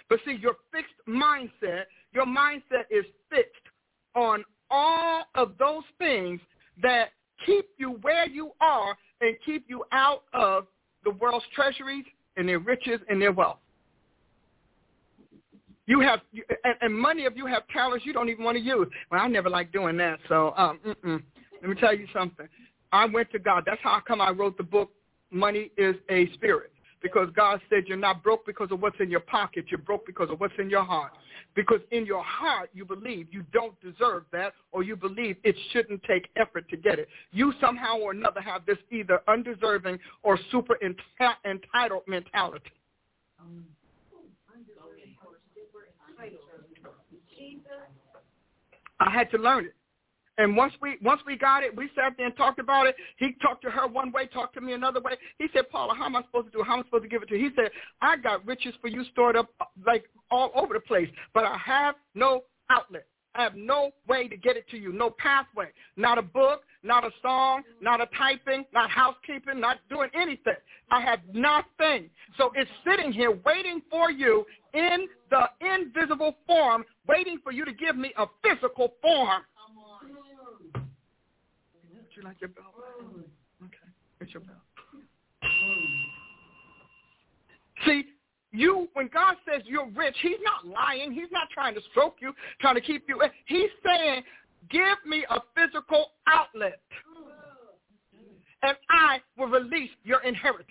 But see, your fixed mindset, your mindset is fixed on all of those things that keep you where you are and keep you out of the world's treasuries and their riches and their wealth. You have, and, many of you have talents you don't even want to use. Well, I never like doing that, so um, mm-mm. let me tell you something. I went to God. That's how I come I wrote the book, Money is a Spirit. because God said you're not broke because of what's in your pocket. You're broke because of what's in your heart. Because in your heart you believe you don't deserve that or you believe it shouldn't take effort to get it. You somehow or another have this either undeserving or super entitled mentality. Um, I had to learn it. And once we once we got it, we sat there and talked about it. He talked to her one way, talked to me another way. He said, Paula, how am I supposed to do? It? How am I supposed to give it to you? He said, I got riches for you stored up like all over the place, but I have no outlet. I have no way to get it to you, no pathway, not a book, not a song, not a typing, not housekeeping, not doing anything. I have nothing. So it's sitting here waiting for you in the invisible form, waiting for you to give me a physical form. You like your belt? Okay, it's your belt. See, you, when God says you're rich, he's not lying. He's not trying to stroke you, trying to keep you. He's saying, give me a physical outlet, and I will release your inheritance.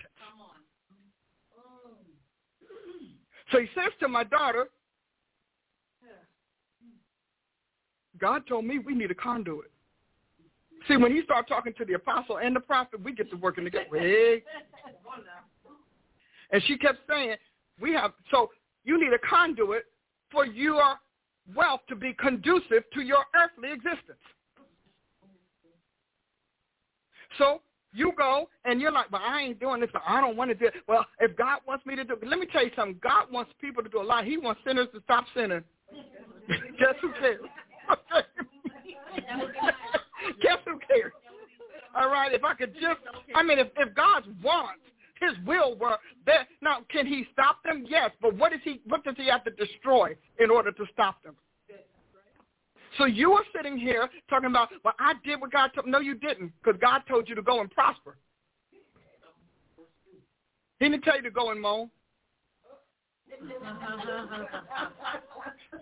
So he says to my daughter, God told me we need a conduit. See, when he start talking to the apostle and the prophet, we get to working together. Hey. And she kept saying, we have, so you need a conduit for your wealth to be conducive to your earthly existence. So you go and you're like, but I ain't doing this. I don't want to do it. Well, if God wants me to do it, let me tell you something. God wants people to do a lot. He wants sinners to stop sinning. [LAUGHS] Guess who cares? [LAUGHS] [LAUGHS] Guess who cares? All right, if I could just, I mean, if, if God wants his will were there. Now, can he stop them? Yes, but what is he? What does he have to destroy in order to stop them? So you are sitting here talking about, well, I did what God told. No, you didn't, because God told you to go and prosper. He didn't tell you to go and moan. [LAUGHS]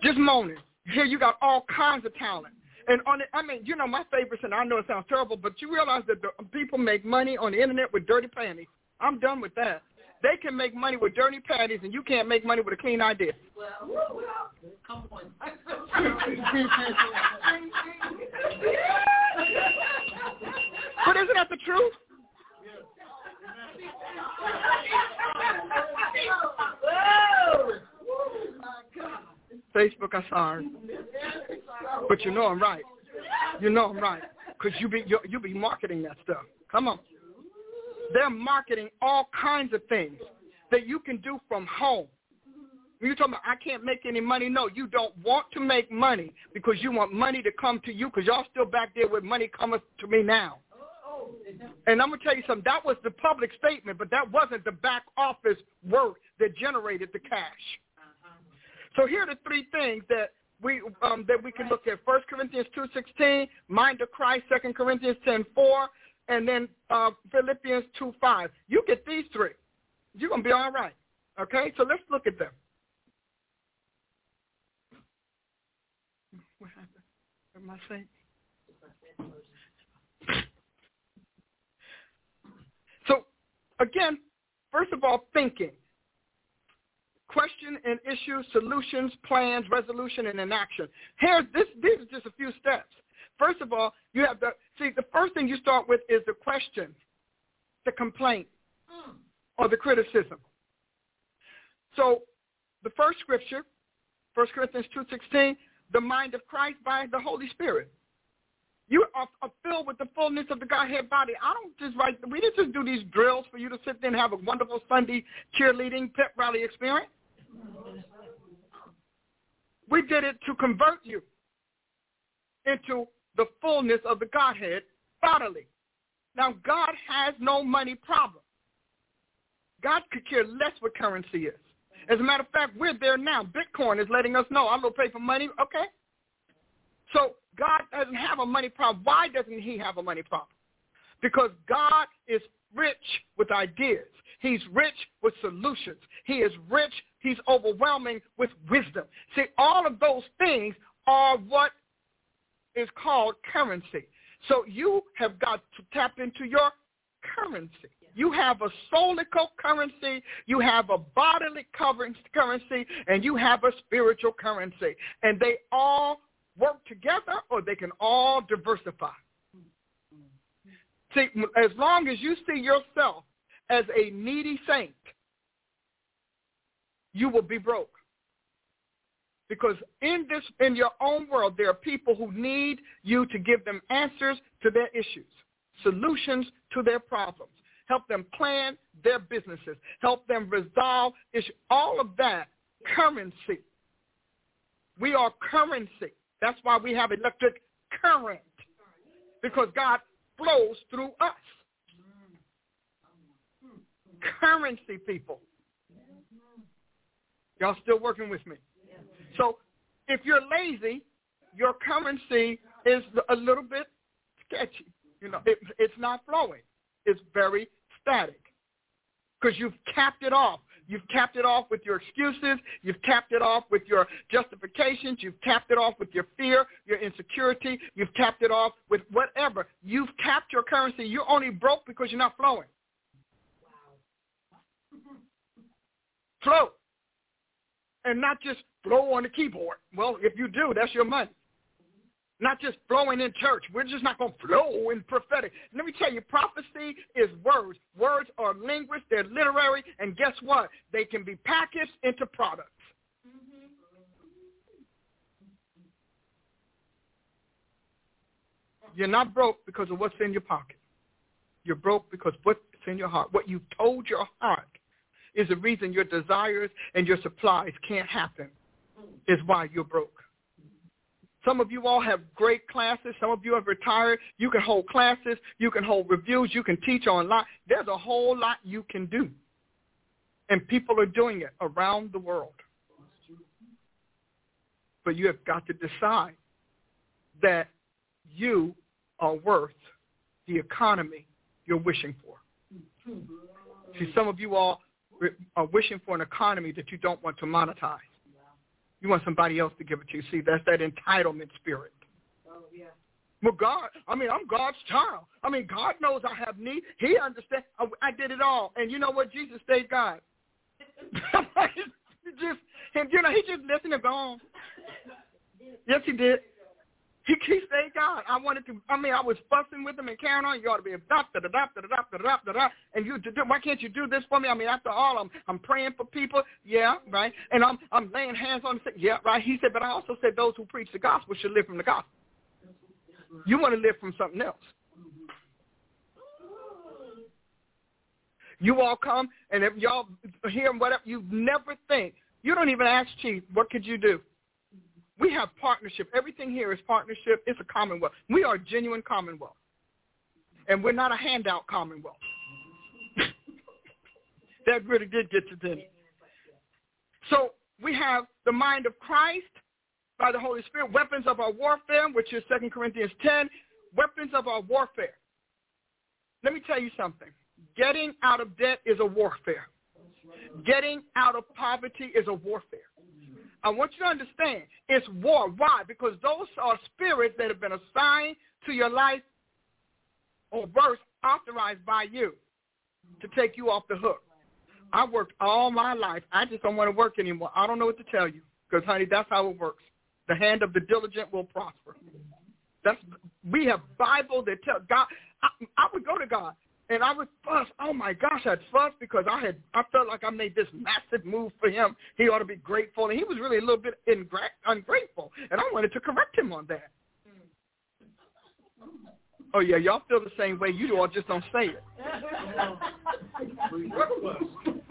Just moaning. Here you got all kinds of talent. And on it, I mean, you know, my favorites, and I know it sounds terrible, but you realize that the people make money on the internet with dirty panties. I'm done with that. They can make money with dirty panties, and you can't make money with a clean idea. Well, well come on. but isn't that the truth? Facebook, I'm sorry, but you know I'm right. You know I'm right, cause you be you, you be marketing that stuff. Come on. They're marketing all kinds of things that you can do from home. You're talking about, I can't make any money, no, you don't want to make money because you want money to come to you because y'all still back there with money coming to me now. And I'm going to tell you something. That was the public statement, but that wasn't the back office work that generated the cash. So here are the three things that we um, that we can look at. First Corinthians 2.16, mind of Christ. Second Corinthians 10.4, and then uh, Philippians 2, 5. You get these three. You're going to be all right. Okay? So let's look at them. What happened? What am I saying? So, again, first of all, thinking. Question and issue, solutions, plans, resolution, and inaction. Here, this, these are just a few steps. First of all, you have to see the first thing you start with is the question, the complaint, hmm. or the criticism. So the first scripture, 1 Corinthians 2.16, the mind of Christ by the Holy Spirit. You are, are, filled with the fullness of the Godhead body. I don't just write, we didn't just do these drills for you to sit there and have a wonderful Sunday cheerleading pep rally experience. We did it to convert you into the fullness of the Godhead bodily. Now, God has no money problem. God could care less what currency is. As a matter of fact, we're there now. Bitcoin is letting us know I'm going to pay for money. Okay. So God doesn't have a money problem. Why doesn't he have a money problem? Because God is rich with ideas. He's rich with solutions. He is rich. He's overwhelming with wisdom. See, all of those things are what is called currency. So you have got to tap into your currency. You have a soulical currency, you have a bodily currency, and you have a spiritual currency. And they all work together or they can all diversify. See, as long as you see yourself as a needy saint, you will be broke. Because in this in your own world there are people who need you to give them answers to their issues, solutions to their problems, help them plan their businesses, help them resolve issues. All of that currency. We are currency. That's why we have electric current. Because God flows through us. Currency people. Y'all still working with me? So if you're lazy, your currency is a little bit sketchy. You know, it, it's not flowing. It's very static because you've capped it off. You've capped it off with your excuses. You've capped it off with your justifications. You've capped it off with your fear, your insecurity. You've capped it off with whatever. You've capped your currency. You're only broke because you're not flowing. Wow. Flow and not just blow on the keyboard. Well, if you do, that's your money. Not just flowing in church. We're just not going to flow in prophetic. Let me tell you, prophecy is words. Words are linguists. They're literary. And guess what? They can be packaged into products. Mm-hmm. You're not broke because of what's in your pocket. You're broke because what's in your heart. What you told your heart is the reason your desires and your supplies can't happen mm-hmm. is why you're broke. Some of you all have great classes. Some of you have retired. You can hold classes. You can hold reviews. You can teach online. There's a whole lot you can do. And people are doing it around the world. But you have got to decide that you are worth the economy you're wishing for. See, some of you all are wishing for an economy that you don't want to monetize. You want somebody else to give it to you. See, that's that entitlement spirit. Oh, yeah. Well, God, I mean, I'm God's child. I mean, God knows I have need. He understands. I, I did it all. And you know what? Jesus stayed God. [LAUGHS] just, and you know, he just listened and gone. Yes, he did. He, he stayed God. I wanted to. I mean, I was fussing with him and carrying on. You ought to be a doctor, da da da da da. And you, why can't you do this for me? I mean, after all, I'm I'm praying for people. Yeah, right. And I'm I'm laying hands on them. Yeah, right. He said, but I also said those who preach the gospel should live from the gospel. You want to live from something else. You all come, and if y'all hear whatever, you never think. You don't even ask Chief, what could you do? We have partnership. Everything here is partnership. It's a commonwealth. We are a genuine commonwealth. And we're not a handout commonwealth. [LAUGHS] that really did get to them. So we have the mind of Christ by the Holy Spirit, weapons of our warfare, which is 2 Corinthians 10, weapons of our warfare. Let me tell you something. Getting out of debt is a warfare. Getting out of poverty is a warfare. I want you to understand it's war. Why? Because those are spirits that have been assigned to your life or worse, authorized by you to take you off the hook. I worked all my life. I just don't want to work anymore. I don't know what to tell you because, honey, that's how it works. The hand of the diligent will prosper. That's we have Bible that tell God. I, I would go to God and I was fuss. Oh my gosh, I'd fuss because I had I felt like I made this massive move for him. He ought to be grateful, and he was really a little bit ingra- ungrateful, and I wanted to correct him on that. Oh yeah, y'all feel the same way you do, all just don't say it. [LAUGHS]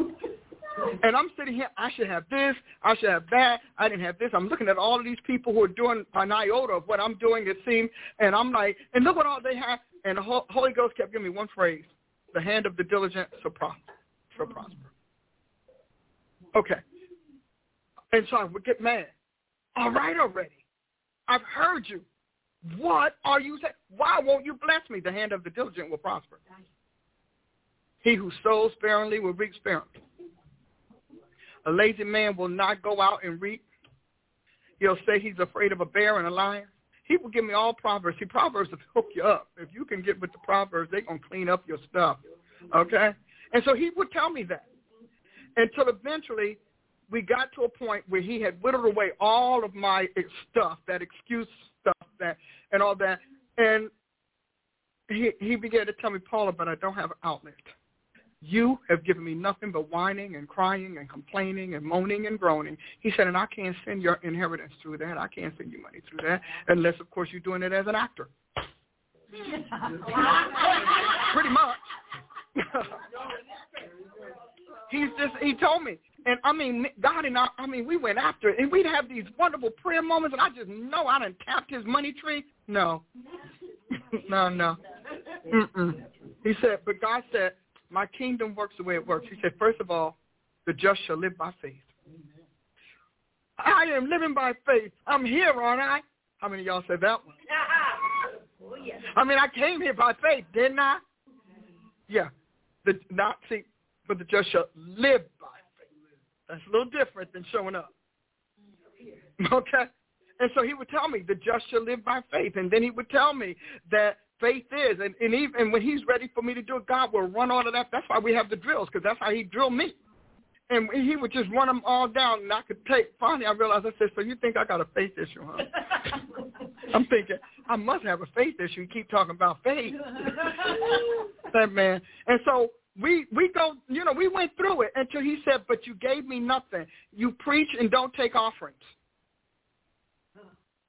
and I'm sitting here, I should have this, I should have that, I didn't have this. I'm looking at all of these people who are doing an iota of what I'm doing, it seems, and I'm like, and look what all they have. And the Holy Ghost kept giving me one phrase, the hand of the diligent shall prosper. Shall prosper. Okay. And so I would get mad. All right already. I've heard you. What are you saying? Why won't you bless me? The hand of the diligent will prosper. He who sows sparingly will reap sparingly. A lazy man will not go out and reap. He'll say he's afraid of a bear and a lion. he will give me all Proverbs. See, Proverbs will [LAUGHS] hook you up. If you can get with the Proverbs, they're going to clean up your stuff. Okay? And so he would tell me that. Until eventually we got to a point where he had whittled away all of my stuff, that excuse stuff, that and all that. And he he began to tell me, Paula, but I don't have an outlet. You have given me nothing but whining and crying and complaining and moaning and groaning. He said, and I can't send your inheritance through that. I can't send you money through that unless, of course, you're doing it as an actor. [LAUGHS] Pretty much. [LAUGHS] He's just, he told me. And I mean, God and I, I mean, we went after it. And we'd have these wonderful prayer moments, and I just know I done tapped his money tree. No. [LAUGHS] no, no. Mm-mm. He said, but God said, my kingdom works the way it works. He said, first of all, the just shall live by faith. I am living by faith. I'm here, aren't I? How many of y'all said that one? [LAUGHS] I mean, I came here by faith, didn't I? Yeah. The not see, but the just shall live by faith. That's a little different than showing up. [LAUGHS] Okay? And so he would tell me, the just shall live by faith. And then he would tell me that faith is. And, and even when he's ready for me to do it, God will run all of that. That's why we have the drills, because that's how he drilled me. And he would just run them all down, and I could take. Finally, I realized, I said, so you think I got a faith issue, huh? [LAUGHS] I'm thinking, I must have a faith issue. You keep talking about faith. [LAUGHS] that man. And so we we go, you know, we went through it until he said, but you gave me nothing. You preach and don't take offerings.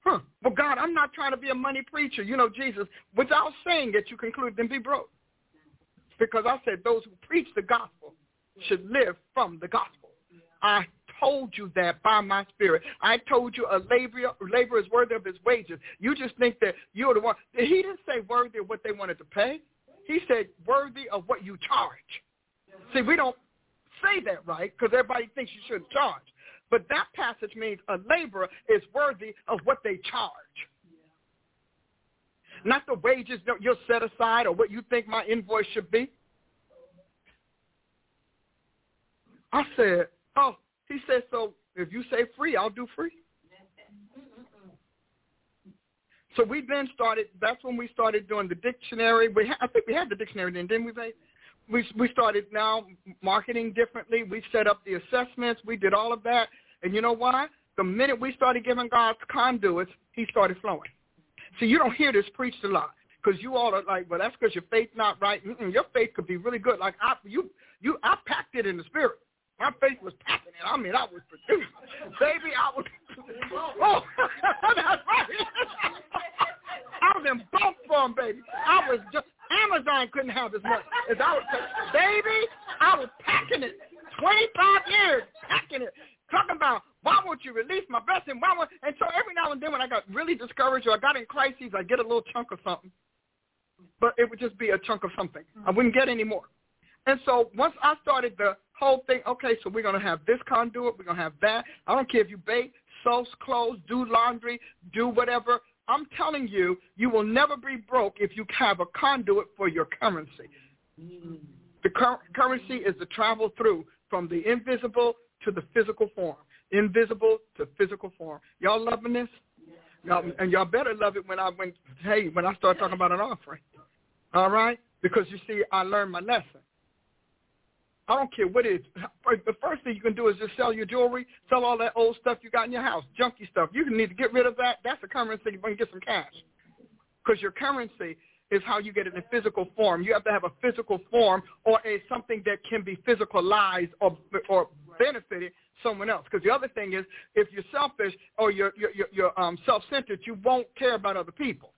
Huh. Well, God, I'm not trying to be a money preacher. You know, Jesus, without saying it, you conclude then be broke. Because I said those who preach the gospel should live from the gospel. I told you that by my spirit. I told you a laborer, laborer is worthy of his wages. You just think that you're the one. He didn't say worthy of what they wanted to pay. He said worthy of what you charge. See, we don't say that right because everybody thinks you shouldn't charge. But that passage means a laborer is worthy of what they charge. Not the wages that you'll set aside or what you think my invoice should be. I said, oh, he said, so if you say free, I'll do free. So we then started, that's when we started doing the dictionary. We ha- I think we had the dictionary then, didn't we, babe? We, we started now marketing differently. We set up the assessments. We did all of that. And you know why? The minute we started giving God's conduits, he started flowing. See, you don't hear this preached a lot because you all are like, well, that's because your faith not right. Mm-mm, your faith could be really good. Like I, you, you, I packed it in the spirit. My faith was packing it. I mean, I was produced. [LAUGHS] Baby, I was, [LAUGHS] oh, [LAUGHS] that's right. I was in bump form, baby. I was just, Amazon couldn't have as much as I was, baby, I was packing it. 25 years packing it. Talking about why won't you release my blessing? Why won't, and so every now and then when I got really discouraged or I got in crises, I get a little chunk of something. But it would just be a chunk of something. I wouldn't get any more. And so once I started the whole thing, okay, so we're going to have this conduit, we're going to have that. I don't care if you bake, sew clothes, do laundry, do whatever. I'm telling you, you will never be broke if you have a conduit for your currency. The cur- currency is the travel through from the invisible to the physical form. Invisible to physical form. Y'all loving this? Y'all, and y'all better love it when I when hey when I start talking about an offering. All right? Because you see, I learned my lesson. I don't care what it is. The first thing you can do is just sell your jewelry, sell all that old stuff you got in your house, junky stuff. You need to get rid of that. That's a currency. You can get some cash. Because your currency is how you get it in physical form. You have to have a physical form or a something that can be physicalized or or benefited someone else. Because the other thing is, if you're selfish or you're you're, you're, um, self-centered, you won't care about other people.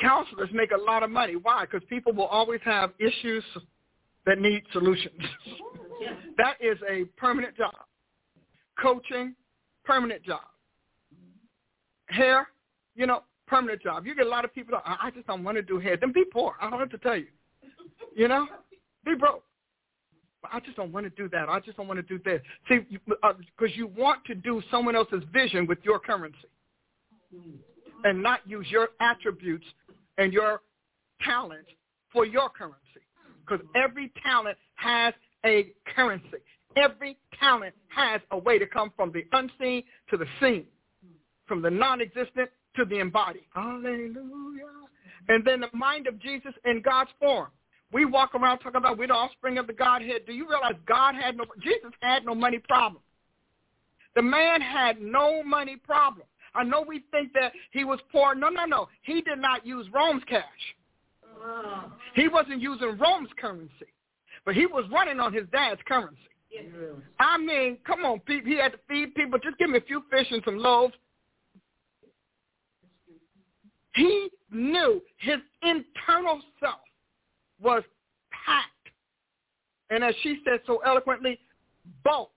Counselors make a lot of money. Why? Because people will always have issues that need solutions. [LAUGHS] that is a permanent job. Coaching, permanent job. Hair, you know, permanent job. You get a lot of people, I just don't want to do hair. Then be poor. I don't have to tell you. You know, be broke. I just don't want to do that. I just don't want to do this. See, because uh, you want to do someone else's vision with your currency and not use your attributes and your talent for your currency because every talent has a currency. Every talent has a way to come from the unseen to the seen. from the non-existent to the embodied. Hallelujah. And then the mind of Jesus in God's form. We walk around talking about we're the offspring of the Godhead. Do you realize God had no, Jesus had no money problem. The man had no money problem. I know we think that he was poor. No, no, no. He did not use Rome's cash. He wasn't using Rome's currency, but he was running on his dad's currency. I mean, come on, people. he had to feed people. Just give me a few fish and some loaves. He knew his internal self was packed. And as she said so eloquently, bulked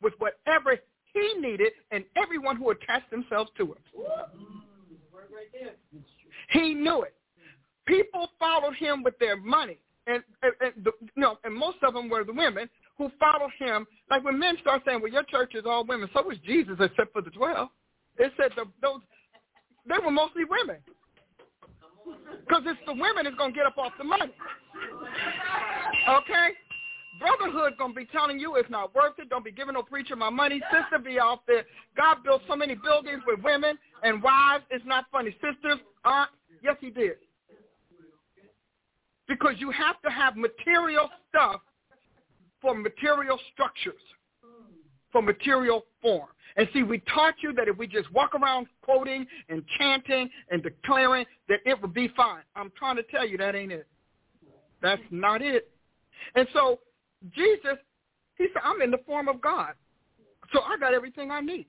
with whatever he needed and everyone who attached themselves to him. He knew it. People followed him with their money. And, and, and the, you know, and most of them were the women who followed him. Like when men start saying, well, your church is all women, so was Jesus except for the 12. It said the, those, they were mostly women. Because it's the women that's going to get up off the money. Okay? Brotherhood going to be telling you it's not worth it. Don't be giving no preacher my money. Sister be out there. God built so many buildings with women and wives. It's not funny. Sisters aren't. Yes, he did. Because you have to have material stuff for material structures, for material form. And see, we taught you that if we just walk around quoting and chanting and declaring that it would be fine. I'm trying to tell you that ain't it. That's not it. And so Jesus, he said, I'm in the form of God. So I got everything I need.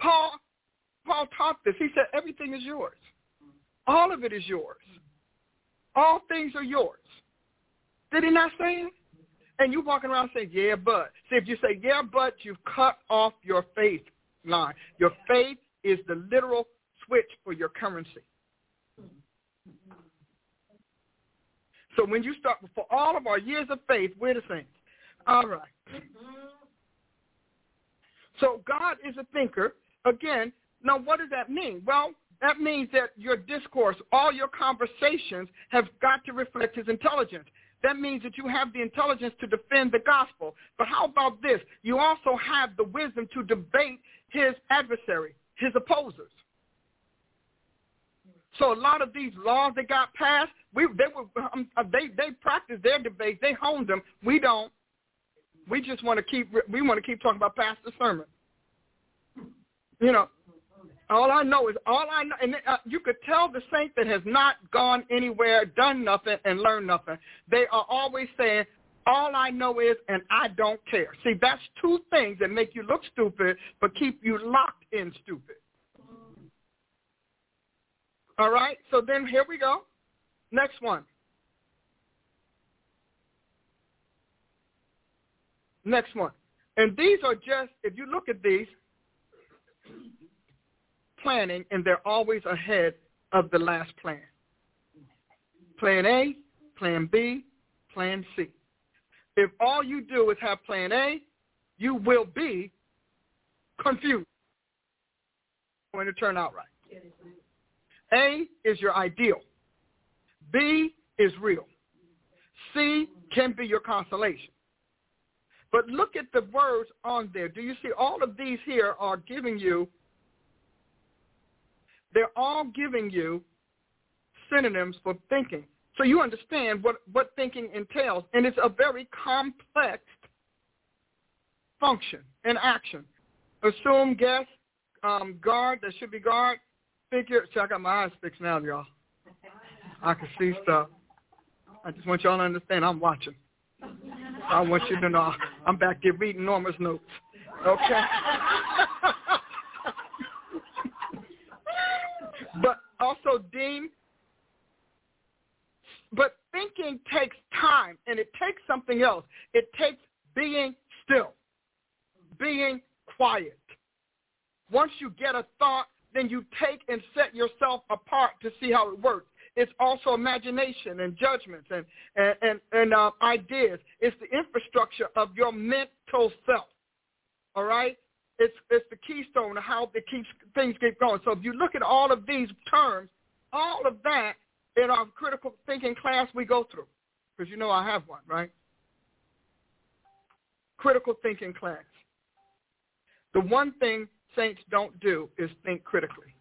Paul, Paul taught this. He said, everything is yours. All of it is yours. All things are yours. Did he not say it? And you walking around saying, yeah, but. See, if you say, yeah, but, you've cut off your faith line. Your faith is the literal switch for your currency. So when you start, for all of our years of faith, we're the same. All right. So God is a thinker. Again, now what does that mean? Well, that means that your discourse, all your conversations have got to reflect his intelligence. That means that you have the intelligence to defend the gospel. But how about this? You also have the wisdom to debate his adversary, his opposers. So a lot of these laws that got passed, we they were um, uh, they they practiced their debates, they honed them. We don't. We just want to keep we want to keep talking about pastor sermon. You know, all I know is all I know, and uh, you could tell the saint that has not gone anywhere, done nothing, and learned nothing. They are always saying, all I know is, and I don't care. See, that's two things that make you look stupid, but keep you locked in stupid. All right, so then here we go. Next one. Next one. And these are just, if you look at these, planning, and they're always ahead of the last plan. Plan A, Plan B, Plan C. If all you do is have Plan A, you will be confused. Going to turn out right. A is your ideal. B is real. C can be your consolation. But look at the words on there. Do you see all of these here are giving you they're all giving you synonyms for thinking. So you understand what, what thinking entails. And it's a very complex function and action. Assume, guess, um, guard, that should be guard, figure. See, I got my eyes fixed now, y'all. I can see stuff. I just want y'all to understand I'm watching. I want you to know I'm back there reading Norma's notes. Okay? But also, Dean, but thinking takes time, and it takes something else. It takes being still, being quiet. Once you get a thought, then you take and set yourself apart to see how it works. It's also imagination and judgments and and and, and uh, ideas. It's the infrastructure of your mental self. All right. It's it's the keystone of how it keeps things keep going. So if you look at all of these terms, all of that in our critical thinking class we go through, because you know I have one, right? Critical thinking class. The one thing saints don't do is think critically.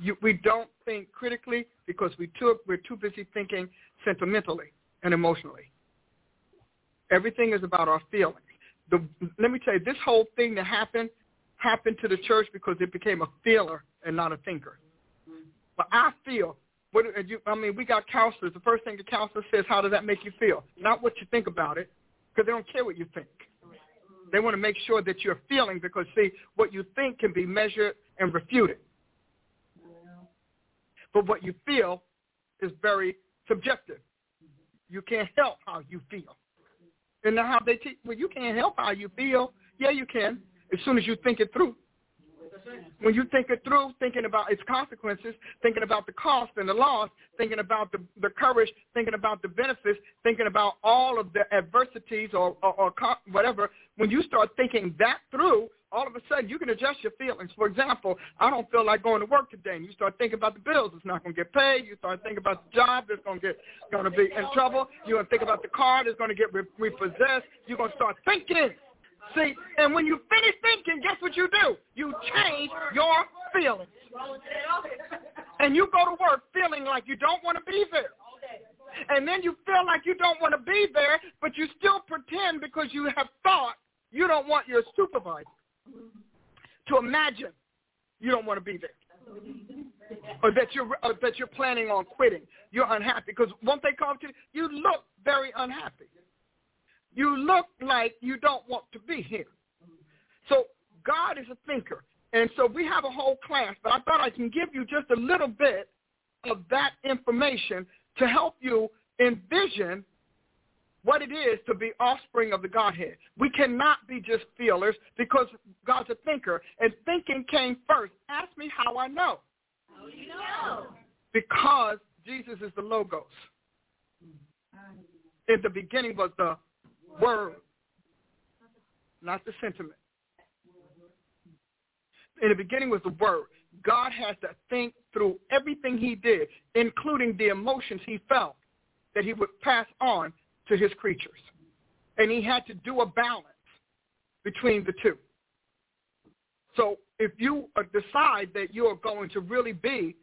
You, we don't think critically because we too, we're too busy thinking sentimentally and emotionally. Everything is about our feelings. The, let me tell you, this whole thing that happened happened to the church because it became a feeler and not a thinker. But I feel, what, you, I mean, we got counselors. The first thing the counselor says, how does that make you feel? Not what you think about it, because they don't care what you think. They want to make sure that you're feeling because, see, what you think can be measured and refuted. But what you feel is very subjective. You can't help how you feel. And how they teach, well, you can't help how you feel. Yeah, you can, as soon as you think it through. When you think it through, thinking about its consequences, thinking about the cost and the loss, thinking about the, the courage, thinking about the benefits, thinking about all of the adversities or, or, or whatever, when you start thinking that through, all of a sudden you can adjust your feelings. For example, I don't feel like going to work today, and you start thinking about the bills that's not going to get paid. You start thinking about the job that's going to get going to be in trouble. You're going to think about the car that's going to get re- repossessed. You're going to start thinking. See, and when you finish thinking, guess what you do? You change your feelings. And you go to work feeling like you don't want to be there. And then you feel like you don't want to be there, but you still pretend because you have thought you don't want your supervisor to imagine you don't want to be there. or that you're or that you're planning on quitting. You're unhappy because once they come to you, you look very unhappy. You look like you don't want to be here. So God is a thinker. And so we have a whole class, but I thought I can give you just a little bit of that information to help you envision what it is to be offspring of the Godhead. We cannot be just feelers because God's a thinker, and thinking came first. Ask me how I know. How do you know? Because Jesus is the Logos. In the beginning was the Word, not the sentiment. In the beginning was the Word. God has to think through everything he did, including the emotions he felt, that he would pass on to his creatures. And he had to do a balance between the two. So if you uh, decide that you are going to really be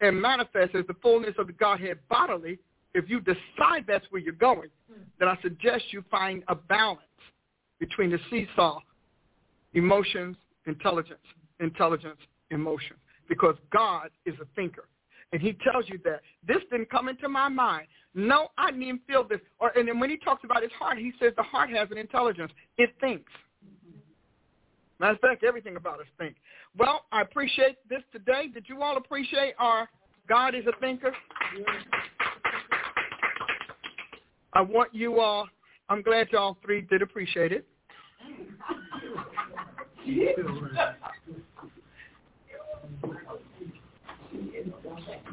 and manifest as the fullness of the Godhead bodily, if you decide that's where you're going, then I suggest you find a balance between the seesaw, emotions, intelligence, intelligence, emotion. Because God is a thinker. And he tells you that. This didn't come into my mind. No, I didn't feel this. Or and then when he talks about his heart, he says the heart has an intelligence. It thinks. Matter of fact, everything about us think. Well, I appreciate this today. Did you all appreciate our God is a thinker? I want you all, I'm glad y'all three did appreciate it.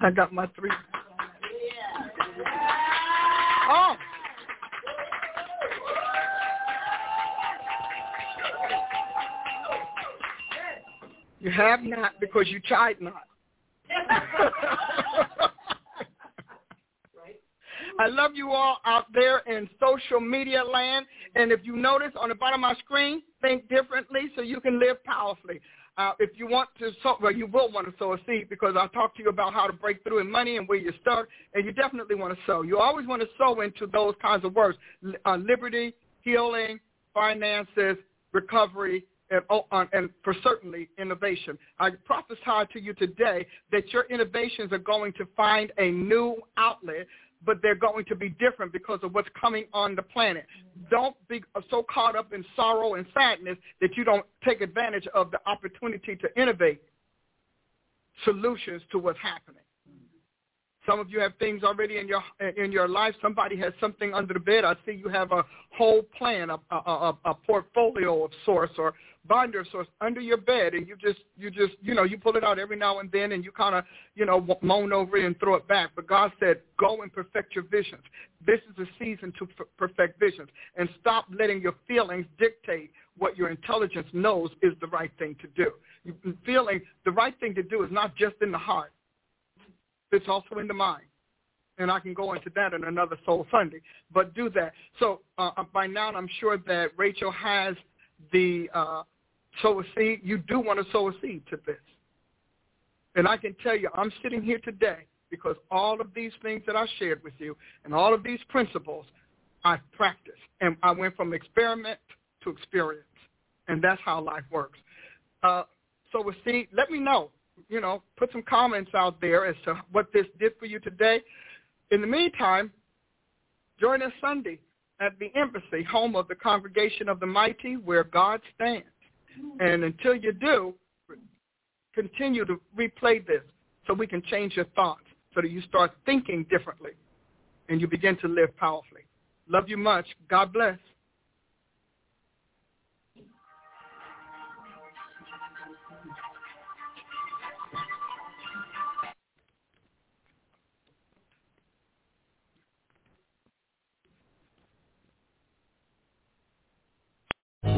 I got my three. Oh. You have not because you tried not. [LAUGHS] I love you all out there in social media land. And if you notice on the bottom of my screen, think differently so you can live powerfully. Uh, if you want to sow, well, you will want to sow a seed because I'll talk to you about how to break through in money and where you start, and you definitely want to sow. You always want to sow into those kinds of words, uh, liberty, healing, finances, recovery, and, oh, uh, and for certainly innovation. I prophesy to you today that your innovations are going to find a new outlet but they're going to be different because of what's coming on the planet. Don't be so caught up in sorrow and sadness that you don't take advantage of the opportunity to innovate solutions to what's happening. Some of you have things already in your in your life. Somebody has something under the bed. I see you have a whole plan, a, a, a portfolio of sorts, or binder source under your bed and you just you just you know you pull it out every now and then and you kind of you know moan over it and throw it back. But god said go and perfect your visions. This is a season to perfect visions. And stop letting your feelings dictate what your intelligence knows is the right thing to do. Feeling the right thing to do is not just in the heart it's also in the mind and I can go into that in another Soul Sunday. But do that. So uh, by now, I'm sure that Rachel has the uh, sow a seed, you do want to sow a seed to this. And I can tell you, I'm sitting here today because all of these things that I shared with you and all of these principles I've practiced. And I went from experiment to experience. And that's how life works. Uh, so with see, let me know. You know, put some comments out there as to what this did for you today. In the meantime, join us Sunday at the embassy, home of the congregation of the mighty, where God stands. And until you do, continue to replay this so we can change your thoughts, so that you start thinking differently and you begin to live powerfully. Love you much. God bless.